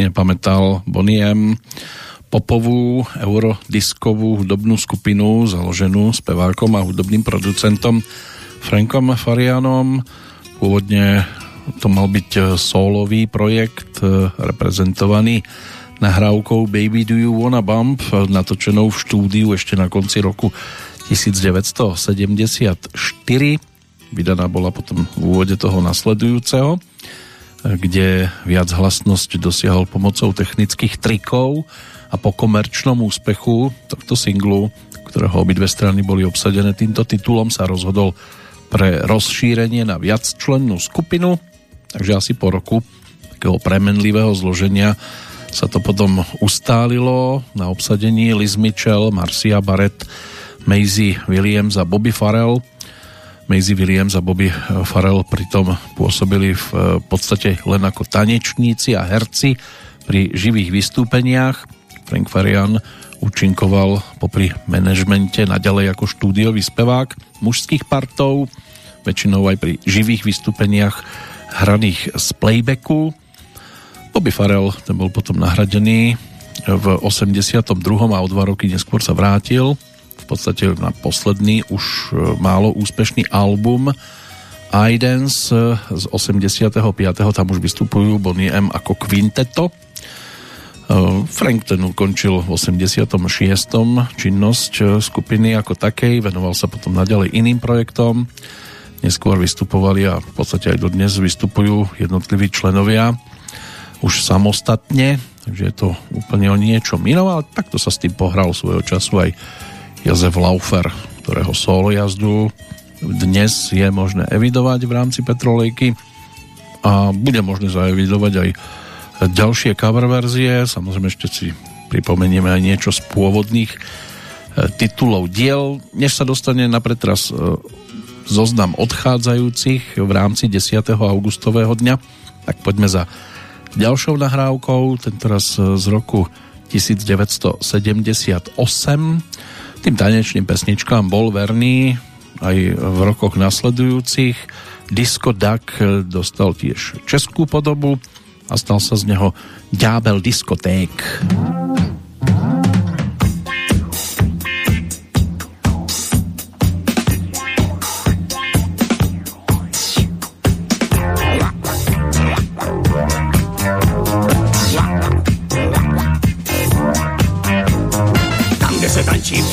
[SPEAKER 1] Si nepamätal Boniem popovú eurodiskovú hudobnú skupinu založenú spevákom a hudobným producentom Frankom Farianom. Pôvodne to mal byť solový projekt reprezentovaný nahrávkou Baby Do You Wanna Bump natočenou v štúdiu ešte na konci roku 1974 vydaná bola potom v úvode toho nasledujúceho kde viac hlasnosť dosiahol pomocou technických trikov a po komerčnom úspechu tohto singlu, ktorého obidve strany boli obsadené týmto titulom, sa rozhodol pre rozšírenie na viacčlennú skupinu, takže asi po roku takého premenlivého zloženia sa to potom ustálilo na obsadení Liz Mitchell, Marcia Barrett, Maisie Williams a Bobby Farrell Maisie Williams a Bobby Farrell pritom pôsobili v podstate len ako tanečníci a herci pri živých vystúpeniach. Frank Farian účinkoval popri manažmente naďalej ako štúdiový spevák mužských partov, väčšinou aj pri živých vystúpeniach hraných z playbacku. Bobby Farrell ten bol potom nahradený v 82. a o dva roky neskôr sa vrátil podstate na posledný už e, málo úspešný album iDance z 85. tam už vystupujú Bonnie M ako kvinteto. Frank ten ukončil v 86. činnosť skupiny ako takej, venoval sa potom naďalej iným projektom. Neskôr vystupovali a v podstate aj dodnes vystupujú jednotliví členovia už samostatne, takže je to úplne o niečo inom, ale takto sa s tým pohral svojho času aj Jozef Laufer, ktorého solo jazdu dnes je možné evidovať v rámci Petrolejky a bude možné zaevidovať aj ďalšie cover verzie. Samozrejme ešte si pripomenieme aj niečo z pôvodných e, titulov diel, než sa dostane na pretras e, zoznam odchádzajúcich v rámci 10. augustového dňa, tak poďme za ďalšou nahrávkou, tentoraz z roku 1978. Tým tanečným pesničkám bol verný aj v rokoch nasledujúcich. Disco Duck dostal tiež českú podobu a stal sa z neho Ďábel diskoték.
[SPEAKER 3] Tam,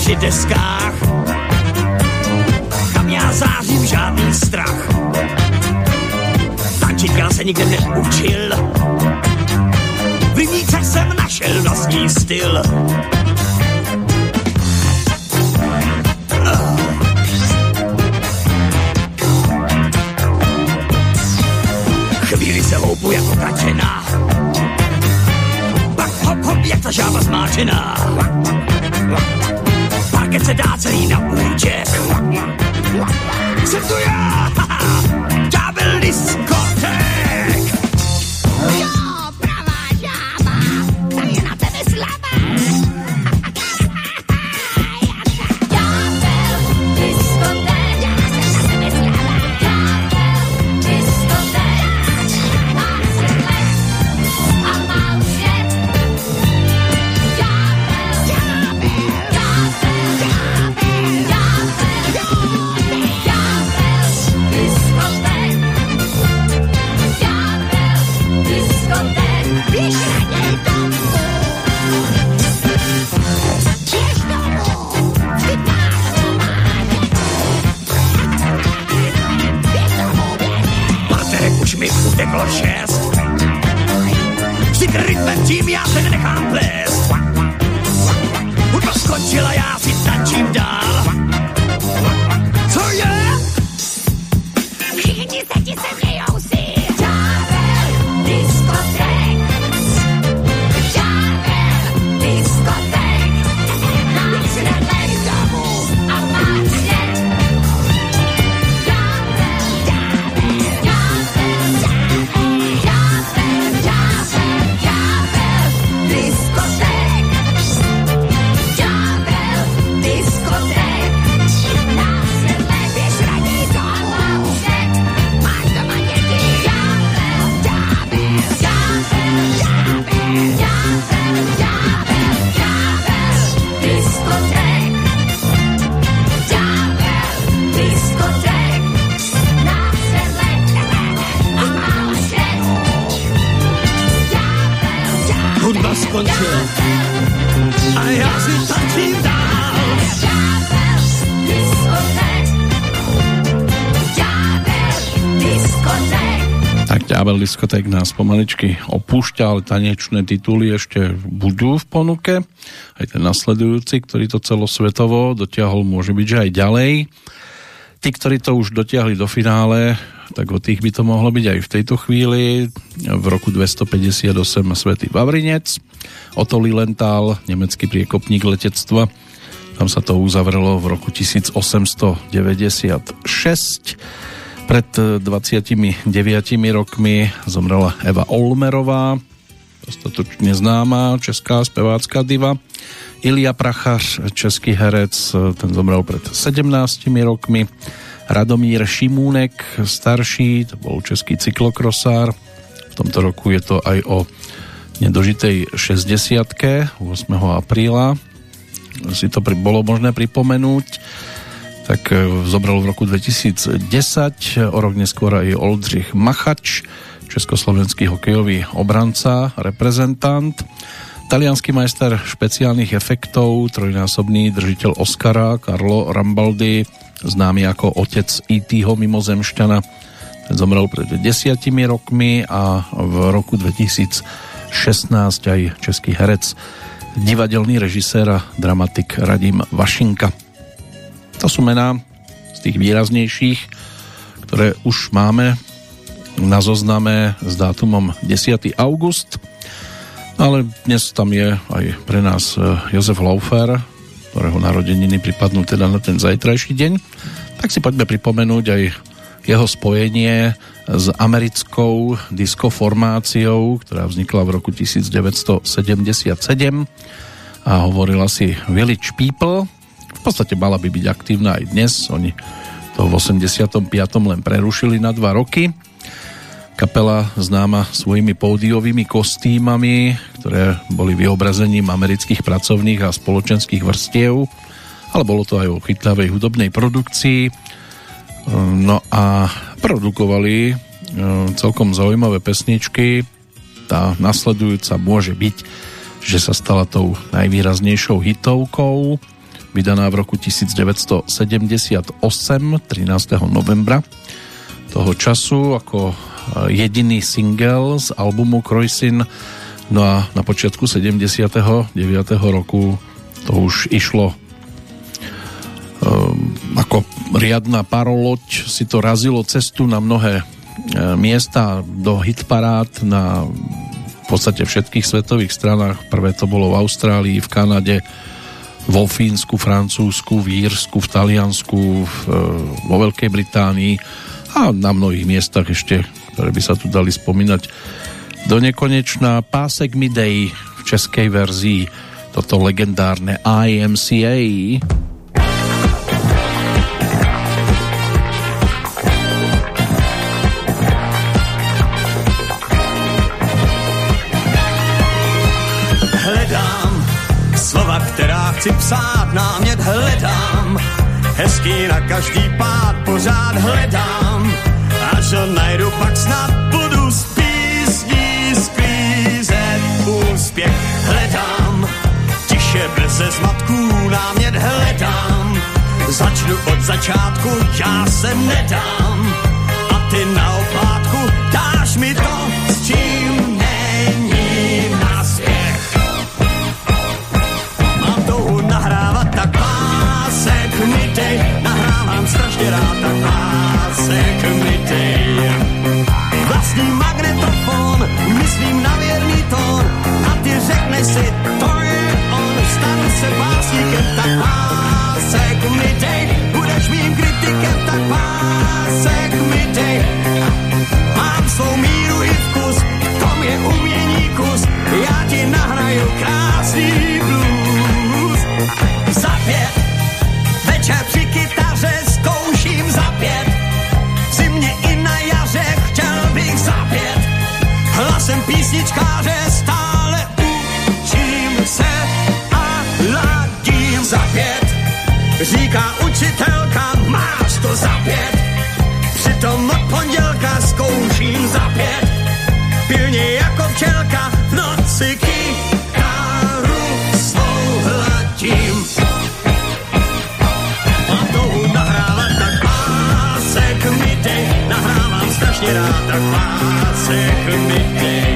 [SPEAKER 3] při deskách, nezářím žádný strach. Tančit já se nikde neučil, v rybníce jsem našel vlastní styl. Chvíli se houpu jako kačena, pak hop hop jak ta žába zmáčená. Parket se dá celý na účet, jsem tu já, [laughs] ďábel diskoték. Skončila
[SPEAKER 7] a
[SPEAKER 3] já si tančím.
[SPEAKER 1] Tak ďábel diskoték nás pomaličky opúšťa, ale tanečné tituly ešte budú v ponuke. Aj ten nasledujúci, ktorý to celosvetovo dotiahol, môže byť, že aj ďalej. Tí, ktorí to už dotiahli do finále, tak o tých by to mohlo byť aj v tejto chvíli. V roku 258 Svetý Vavrinec, Otto Lilienthal, nemecký priekopník letectva. Tam sa to uzavrelo v roku 1896 pred 29 rokmi zomrela Eva Olmerová, dostatočne známa česká spevácká diva. Ilia Prachař, český herec, ten zomrel pred 17 rokmi. Radomír Šimúnek, starší, to bol český cyklokrosár. V tomto roku je to aj o nedožitej 60 8. apríla si to pri, bolo možné pripomenúť tak e, zobral v roku 2010, o rok neskôr aj Oldřich Machač, československý hokejový obranca, reprezentant, talianský majster špeciálnych efektov, trojnásobný držiteľ Oscara, Carlo Rambaldi, známy ako otec E.T.ho mimozemšťana, ten zomrel pred desiatimi rokmi a v roku 2016 aj český herec, divadelný režisér a dramatik Radim Vašinka. To sú mená z tých výraznejších, ktoré už máme na zozname s dátumom 10. august. Ale dnes tam je aj pre nás e, Jozef Laufer, ktorého narodeniny pripadnú teda na ten zajtrajší deň. Tak si poďme pripomenúť aj jeho spojenie s americkou diskoformáciou, ktorá vznikla v roku 1977 a hovorila si Village People. V podstate mala by byť aktívna aj dnes. Oni to v 85. len prerušili na dva roky Kapela známa svojimi pódiovými kostýmami, ktoré boli vyobrazením amerických pracovných a spoločenských vrstiev, ale bolo to aj o chytlavej hudobnej produkcii. No a produkovali e, celkom zaujímavé pesničky. Tá nasledujúca môže byť, že sa stala tou najvýraznejšou hitovkou, vydaná v roku 1978, 13. novembra toho času ako jediný single z albumu Krojsin. No a na počiatku 79. roku to už išlo um, ako riadna paroloď, si to razilo cestu na mnohé e, miesta do hitparád na v podstate všetkých svetových stranách. Prvé to bolo v Austrálii, v Kanade, vo Fínsku, Francúzsku, v Írsku, v Taliansku, e, vo Veľkej Británii a na mnohých miestach ešte ktoré by sa tu dali spomínať do nekonečná. Pásek Midday v českej verzii, toto legendárne IMCA.
[SPEAKER 2] Hledám slova, která chci psát, námět hledám, hezký na každý pád pořád hledám ho najdu, pak snad budu z písní sklízet úspěch. Hledám, tiše bez zmatků námět hledám, začnu od začátku, já se nedám. A ty na oplátku dáš mi to, s čím není náspěch. Mám touhu nahrávat, tak pásek mi dej, nahrávám strašně rád, tak pásek mi dej. Vlastní magnetofon, myslím na věrný tón a ty řekneš si, to je on, stanu se básníkem, tak pásek mi dej, budeš mým kritikem, tak pásek mi dej. Mám svou míru i vkus, v tom je umění kus, já ti nahraju krásný blues. Za pět, večer při hlasem písničkáře stále učím se a ladím zapět. Říká učitelka, máš to zapět, přitom od pondělka zkouším zapět, pilně jako včelka v noci kytaru svou hladím. Strašně rád, tak pásek mi dej.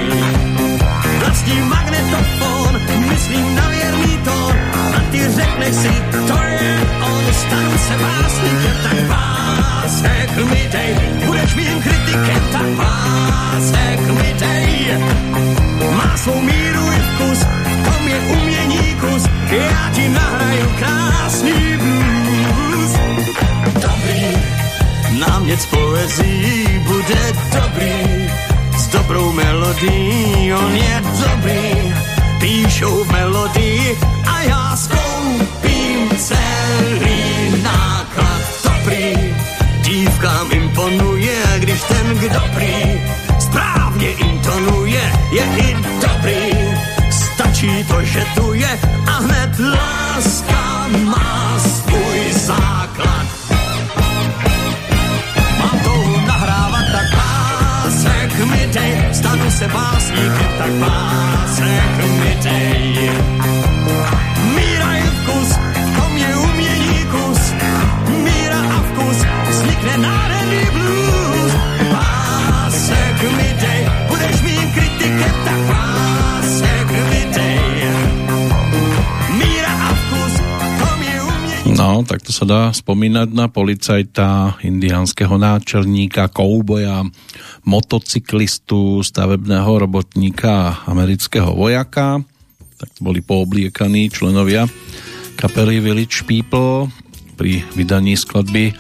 [SPEAKER 2] Vlastní magnetofon, myslím na věrný tón, a ty řekneš si, to je on, stanu se básníkem, tak pásek mi dej, budeš mým kritikem, tak pásek mi dej. Má svou míru i vkus, v je umění kus, já ti nahraju krásný blues. Dobrý, námět z poezí bude dobrý, s dobrou melodií, on je dobrý, píšou melodii a já skoupím celý náklad. Dobrý, dívkám imponuje, když ten, kdo prý správně intonuje, je i dobrý. Stačí to, že tu je a hned láska má svůj základ.
[SPEAKER 3] Se básníky, tak pásek mi dej. Míra je vkus, to mě umění kus, míra a vkus, vznikne nádherný blues. Pásek mi dej, budeš mým kritikem, tak pásek mi dej. Míra a vkus, to mě umění
[SPEAKER 1] No, tak to sa dá spomínať na policajta, indiánskeho náčelníka, kouboja, motocyklistu, stavebného robotníka, amerického vojaka. Tak boli poobliekaní členovia kapely Village People pri vydaní skladby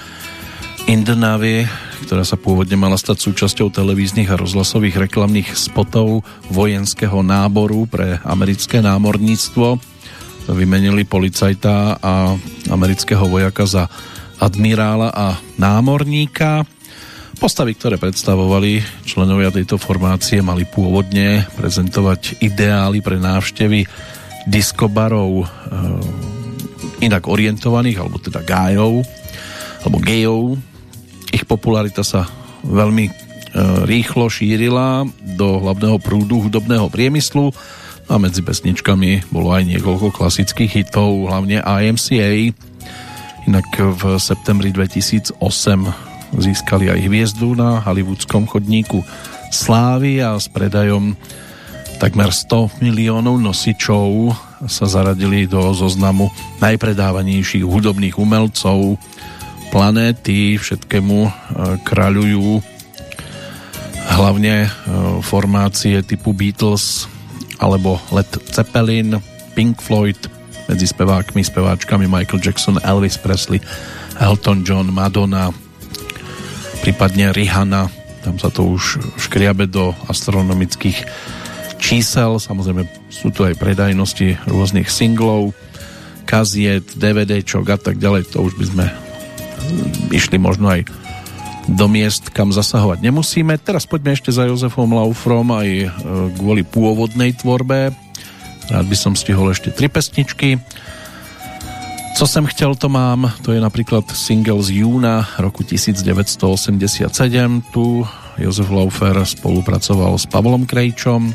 [SPEAKER 1] In the Navy, ktorá sa pôvodne mala stať súčasťou televíznych a rozhlasových reklamných spotov vojenského náboru pre americké námorníctvo. Vymenili policajta a amerického vojaka za admirála a námorníka. Postavy, ktoré predstavovali členovia tejto formácie, mali pôvodne prezentovať ideály pre návštevy diskobarov e, inak orientovaných, alebo teda gájov, alebo gejov. Ich popularita sa veľmi e, rýchlo šírila do hlavného prúdu hudobného priemyslu a medzi pesničkami bolo aj niekoľko klasických hitov, hlavne IMCA. Inak v septembri 2008 získali aj hviezdu na hollywoodskom chodníku slávy a s predajom takmer 100 miliónov nosičov sa zaradili do zoznamu najpredávanejších hudobných umelcov planéty. Všetkému e, kráľujú hlavne e, formácie typu Beatles alebo Led Zeppelin, Pink Floyd, medzi spevákmi, speváčkami Michael Jackson, Elvis Presley, Elton John, Madonna, prípadne Rihanna, tam sa to už škriabe do astronomických čísel, samozrejme sú tu aj predajnosti rôznych singlov, kaziet, DVDčok a tak ďalej, to už by sme išli možno aj do miest, kam zasahovať nemusíme. Teraz poďme ešte za Jozefom Laufrom aj e, kvôli pôvodnej tvorbe. Rád by som stihol ešte tri pesničky. Co som chcel, to mám. To je napríklad single z júna roku 1987. Tu Jozef Laufer spolupracoval s Pavlom Krejčom,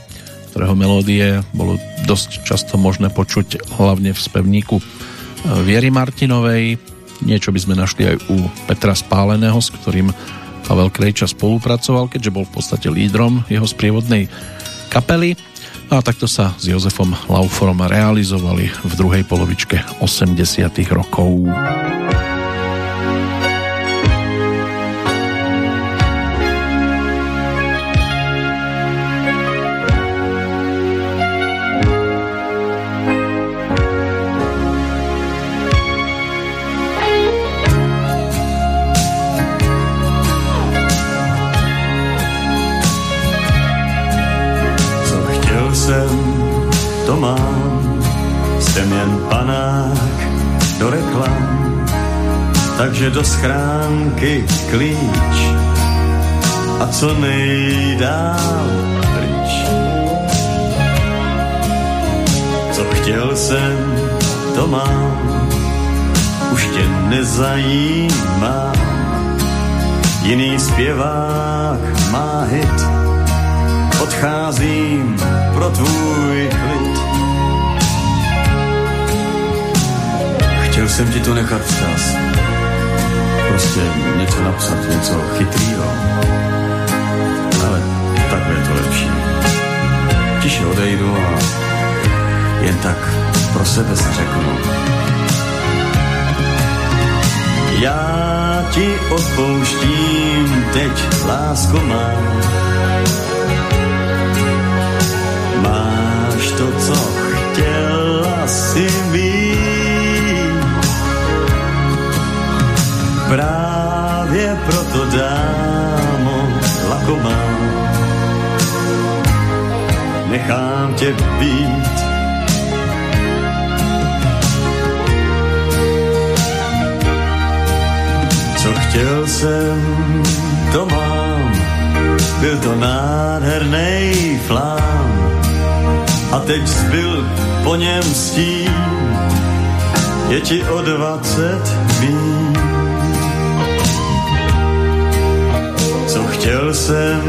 [SPEAKER 1] ktorého melódie bolo dosť často možné počuť hlavne v spevníku e, Viery Martinovej Niečo by sme našli aj u Petra Spáleného, s ktorým Pavel Krejča spolupracoval, keďže bol v podstate lídrom jeho sprievodnej kapely. No a takto sa s Jozefom Lauforom realizovali v druhej polovičke 80 rokov.
[SPEAKER 2] Takže do schránky klíč a co nejdál pryč. Co chtěl jsem, to mám, už tě nezajímá. Jiný zpěvák má hit, odcházím pro tvůj klid. Chtěl jsem ti to nechat včas, prostě něco napsat, něco chytrýho. Ale takhle je to lepší. Tiše odejdu a jen tak pro sebe si řeknu. Já ti odpouštím teď, lásko má. Máš to, co chtěla si mít Právě proto dámo lakomá nechám tě být. Co chtěl jsem, to mám, byl to nádherný flám a teď zbyl po něm stín, je ti o dvacet míň. Chtěl jsem,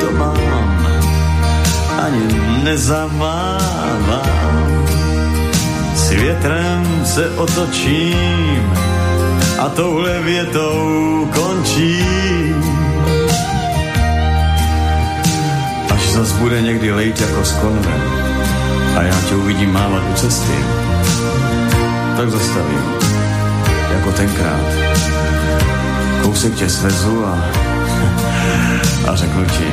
[SPEAKER 2] to mám, ani nezamávám. S větrem se otočím a touhle větou končím. Až zas bude někdy lejt jako s konvem a já tě uvidím mávat u cesty, tak zastavím, jako tenkrát. Kousek tě svezu a, a řeknu ti,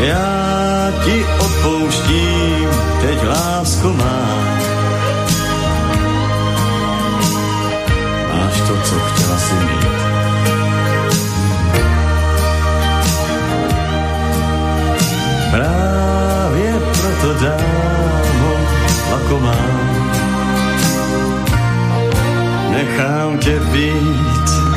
[SPEAKER 2] já ti odpouštím, teď lásko má. Máš to, co chtěla si mít. Právě proto dámo lakomá. Nechám tě být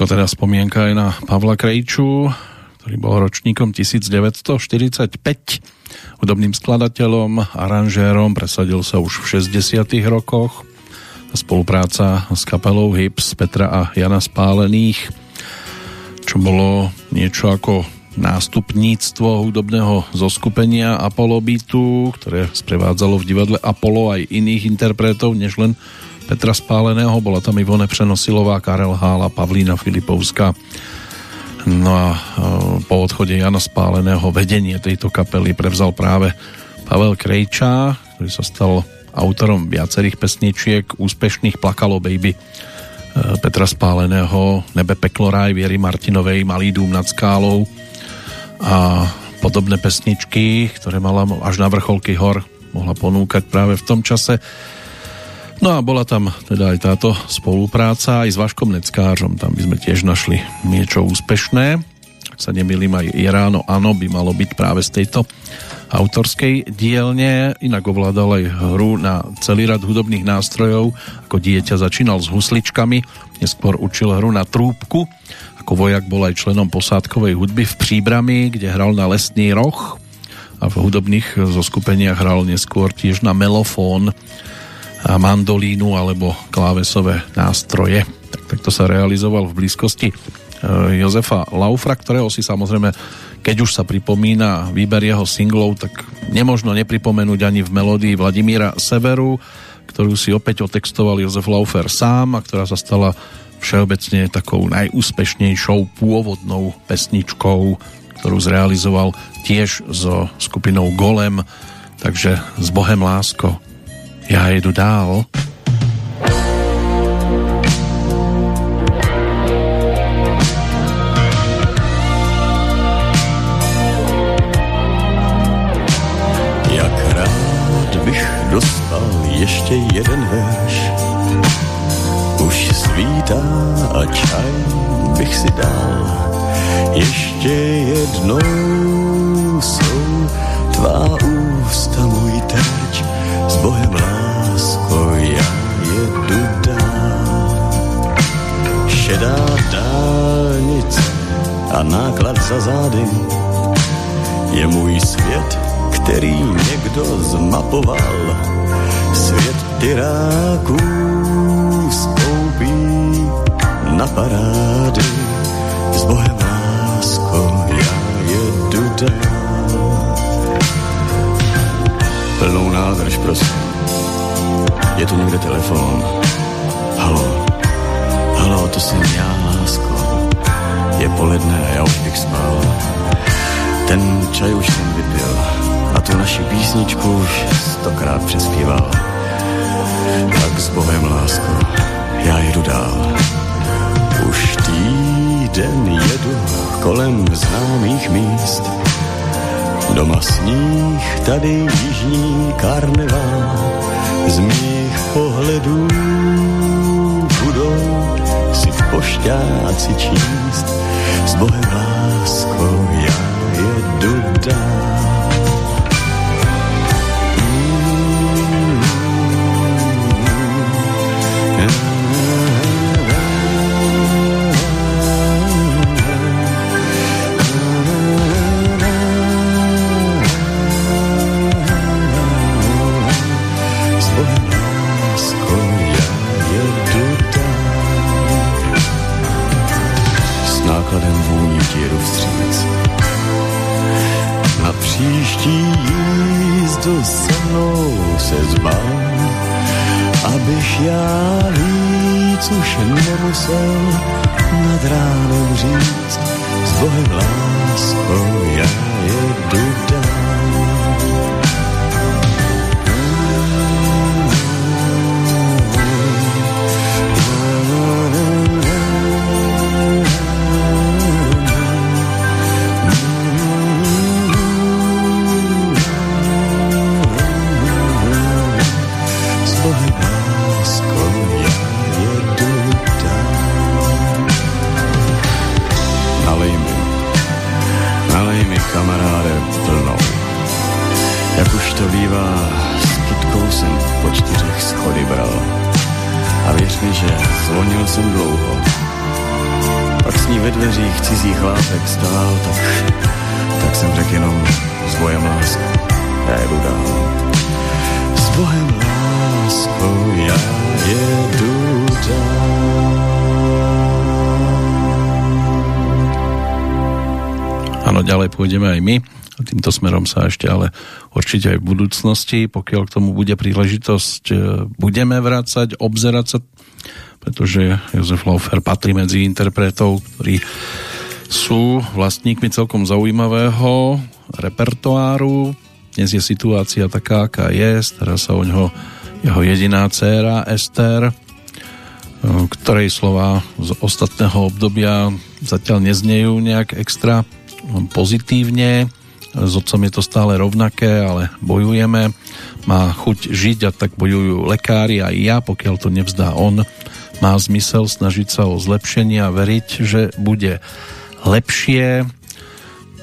[SPEAKER 1] Toľko teda spomienka aj na Pavla Krejču, ktorý bol ročníkom 1945, hudobným skladateľom, aranžérom, presadil sa už v 60 rokoch. Spolupráca s kapelou Hips Petra a Jana Spálených, čo bolo niečo ako nástupníctvo hudobného zoskupenia Apollo Beatu, ktoré sprevádzalo v divadle Apollo aj iných interpretov, než len Petra Spáleného, bola tam Ivone Přenosilová, Karel Hála, Pavlína Filipovská. No a e, po odchode Jana Spáleného vedenie tejto kapely prevzal práve Pavel Krejčá, ktorý sa stal autorom viacerých pesničiek, úspešných Plakalo Baby e, Petra Spáleného, Nebe peklo ráj Viery Martinovej, Malý dům nad skálou a podobné pesničky, ktoré mala až na vrcholky hor mohla ponúkať práve v tom čase No a bola tam teda aj táto spolupráca aj s Vaškom Neckářom, tam by sme tiež našli niečo úspešné. Ak sa nemýlim, aj Iráno Áno by malo byť práve z tejto autorskej dielne. Inak ovládal aj hru na celý rad hudobných nástrojov. Ako dieťa začínal s husličkami, neskôr učil hru na trúbku. Ako vojak bol aj členom posádkovej hudby v Příbrami, kde hral na lesný roh a v hudobných zoskupeniach hral neskôr tiež na melofón mandolínu alebo klávesové nástroje. Tak, takto sa realizoval v blízkosti e, Jozefa Laufra, ktorého si samozrejme, keď už sa pripomína výber jeho singlov, tak nemožno nepripomenúť ani v melódii Vladimíra Severu, ktorú si opäť otextoval Jozef Laufer sám a ktorá sa stala všeobecne takou najúspešnejšou pôvodnou pesničkou, ktorú zrealizoval tiež so skupinou Golem, takže s Bohem lásko ja jedu dál.
[SPEAKER 2] Jak rád bych dostal ještě jeden verš. Už svítá a čaj bych si dal. Ještě jednou jsou tvá ústa můj terč s Bohem lásko, já dál. Šedá dálnice a náklad za zády je můj svět, který někdo zmapoval. Svět tyráků spoupí na parády s Bohem lásko, já jedu dál. Plnou nádrž, prosím. Je tu někde telefon. Halo. Halo, to jsem já, lásko. Je poledne a já už bych spal. Ten čaj už jsem vypil a tu naši písničku už stokrát přespíval. Tak s Bohem, lásko, já jedu dál. Už týden jedu kolem známých míst Doma sníh, tady jižní karneval, z mých pohledů budou si pošťáci číst. S Bohem láskou já jedu dál. Mm -hmm. yeah. Já víc už nemusel nad ránem říct s Bohem láskou já jedu
[SPEAKER 1] pôjdeme aj my. Týmto smerom sa ešte ale určite aj v budúcnosti, pokiaľ k tomu bude príležitosť, e, budeme vrácať, obzerať sa, pretože Jozef Laufer patrí medzi interpretov, ktorí sú vlastníkmi celkom zaujímavého repertoáru. Dnes je situácia taká, aká je. Stará sa o ňoho jeho jediná dcéra Ester, e, ktorej slova z ostatného obdobia zatiaľ neznejú nejak extra pozitívne. S otcom je to stále rovnaké, ale bojujeme. Má chuť žiť a tak bojujú lekári aj ja, pokiaľ to nevzdá on. Má zmysel snažiť sa o zlepšenie a veriť, že bude lepšie.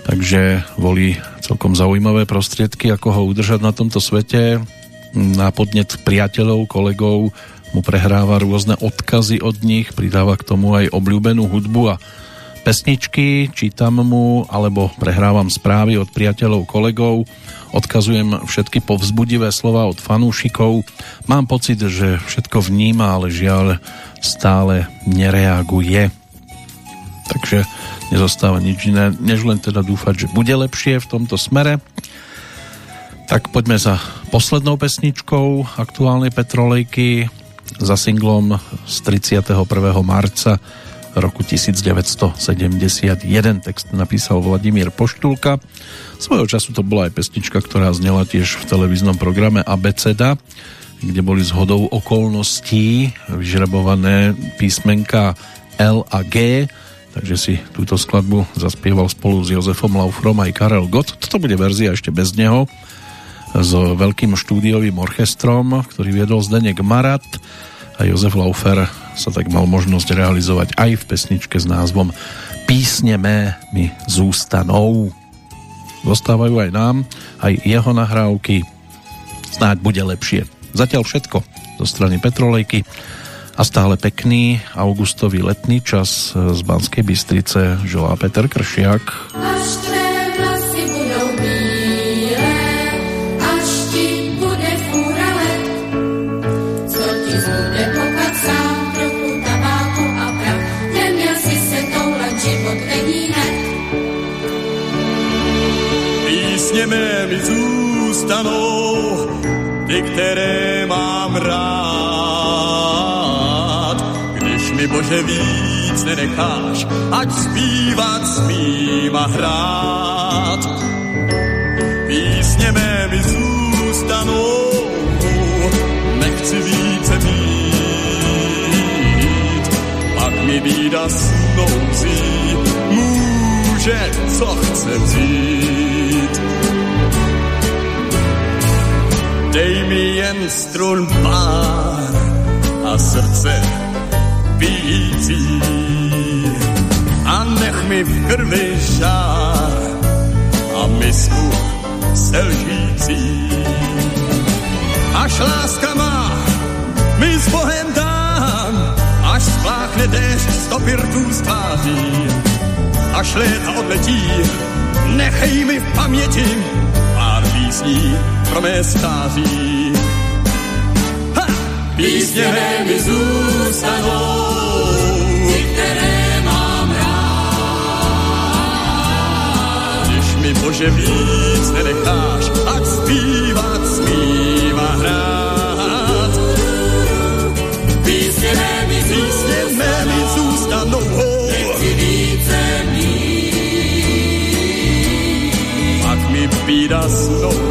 [SPEAKER 1] Takže volí celkom zaujímavé prostriedky, ako ho udržať na tomto svete. Na podnet priateľov, kolegov mu prehráva rôzne odkazy od nich, pridáva k tomu aj obľúbenú hudbu a pesničky, čítam mu alebo prehrávam správy od priateľov, kolegov, odkazujem všetky povzbudivé slova od fanúšikov. Mám pocit, že všetko vníma, ale žiaľ stále nereaguje. Takže nezostáva nič iné, než len teda dúfať, že bude lepšie v tomto smere. Tak poďme za poslednou pesničkou aktuálnej Petrolejky za singlom z 31. marca roku 1971. Text napísal Vladimír Poštulka. Svojho času to bola aj pesnička, ktorá znela tiež v televíznom programe Abeceda, kde boli zhodou okolností vyžrebované písmenka L a G, takže si túto skladbu zaspieval spolu s Jozefom Laufrom aj Karel Gott. Toto bude verzia ešte bez neho s veľkým štúdiovým orchestrom, ktorý viedol Zdenek Marat a Jozef Laufer sa tak mal možnosť realizovať aj v pesničke s názvom Písne mé mi zústanou. Zostávajú aj nám, aj jeho nahrávky. Snáď bude lepšie. Zatiaľ všetko zo strany Petrolejky a stále pekný augustový letný čas z Banskej Bystrice želá Peter Kršiak.
[SPEAKER 5] Až
[SPEAKER 3] ty, které mám rád. Když mi, Bože, víc nenecháš, ať zpívat smím a hrát. Písně mé mi zůstanou, nechci více mít. Pak mi bída snouzí, může, co chce vzít. Dej mi jen strun pár a srdce bijící a nech mi v krvi žár a misku selžící. Až láska má mi s Bohem dám, až spláchne déšť stopy rtů z až léta odletí, nechej mi v paměti pár písní pro stáří. Ha! Písně mi zůstanou, ty, které mám rád. Když mi Bože víc nenecháš, ať zpívat smívá hrát. Písně mi zůstanou, zůstanou nechci více mít. pak mi pída snou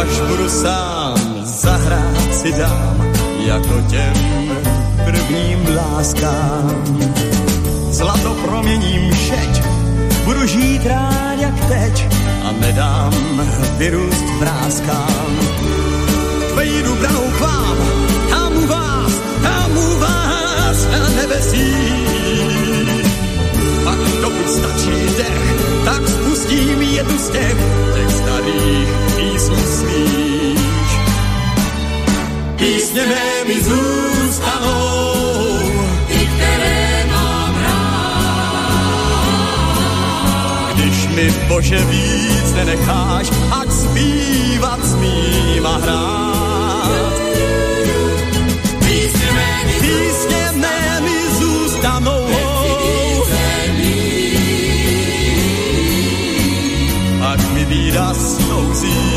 [SPEAKER 3] až budu sám, zahrát dám, jako těm prvním láskám. Zlato proměním šeť, budu žít rád jak teď a nedám vyrůst vrázkám. Vejdu branou k vám, tam u vás, tam u vás na nebesích pak dokud stačí dech, tak spustím jednu z těch, těch starých písní svých. Písně mé mi zůstanou,
[SPEAKER 5] ty, které mám rád.
[SPEAKER 3] Když mi Bože víc nenecháš, ať zpívat smím a hrát. Písně mé mi zůstanou, povídá s nouzí.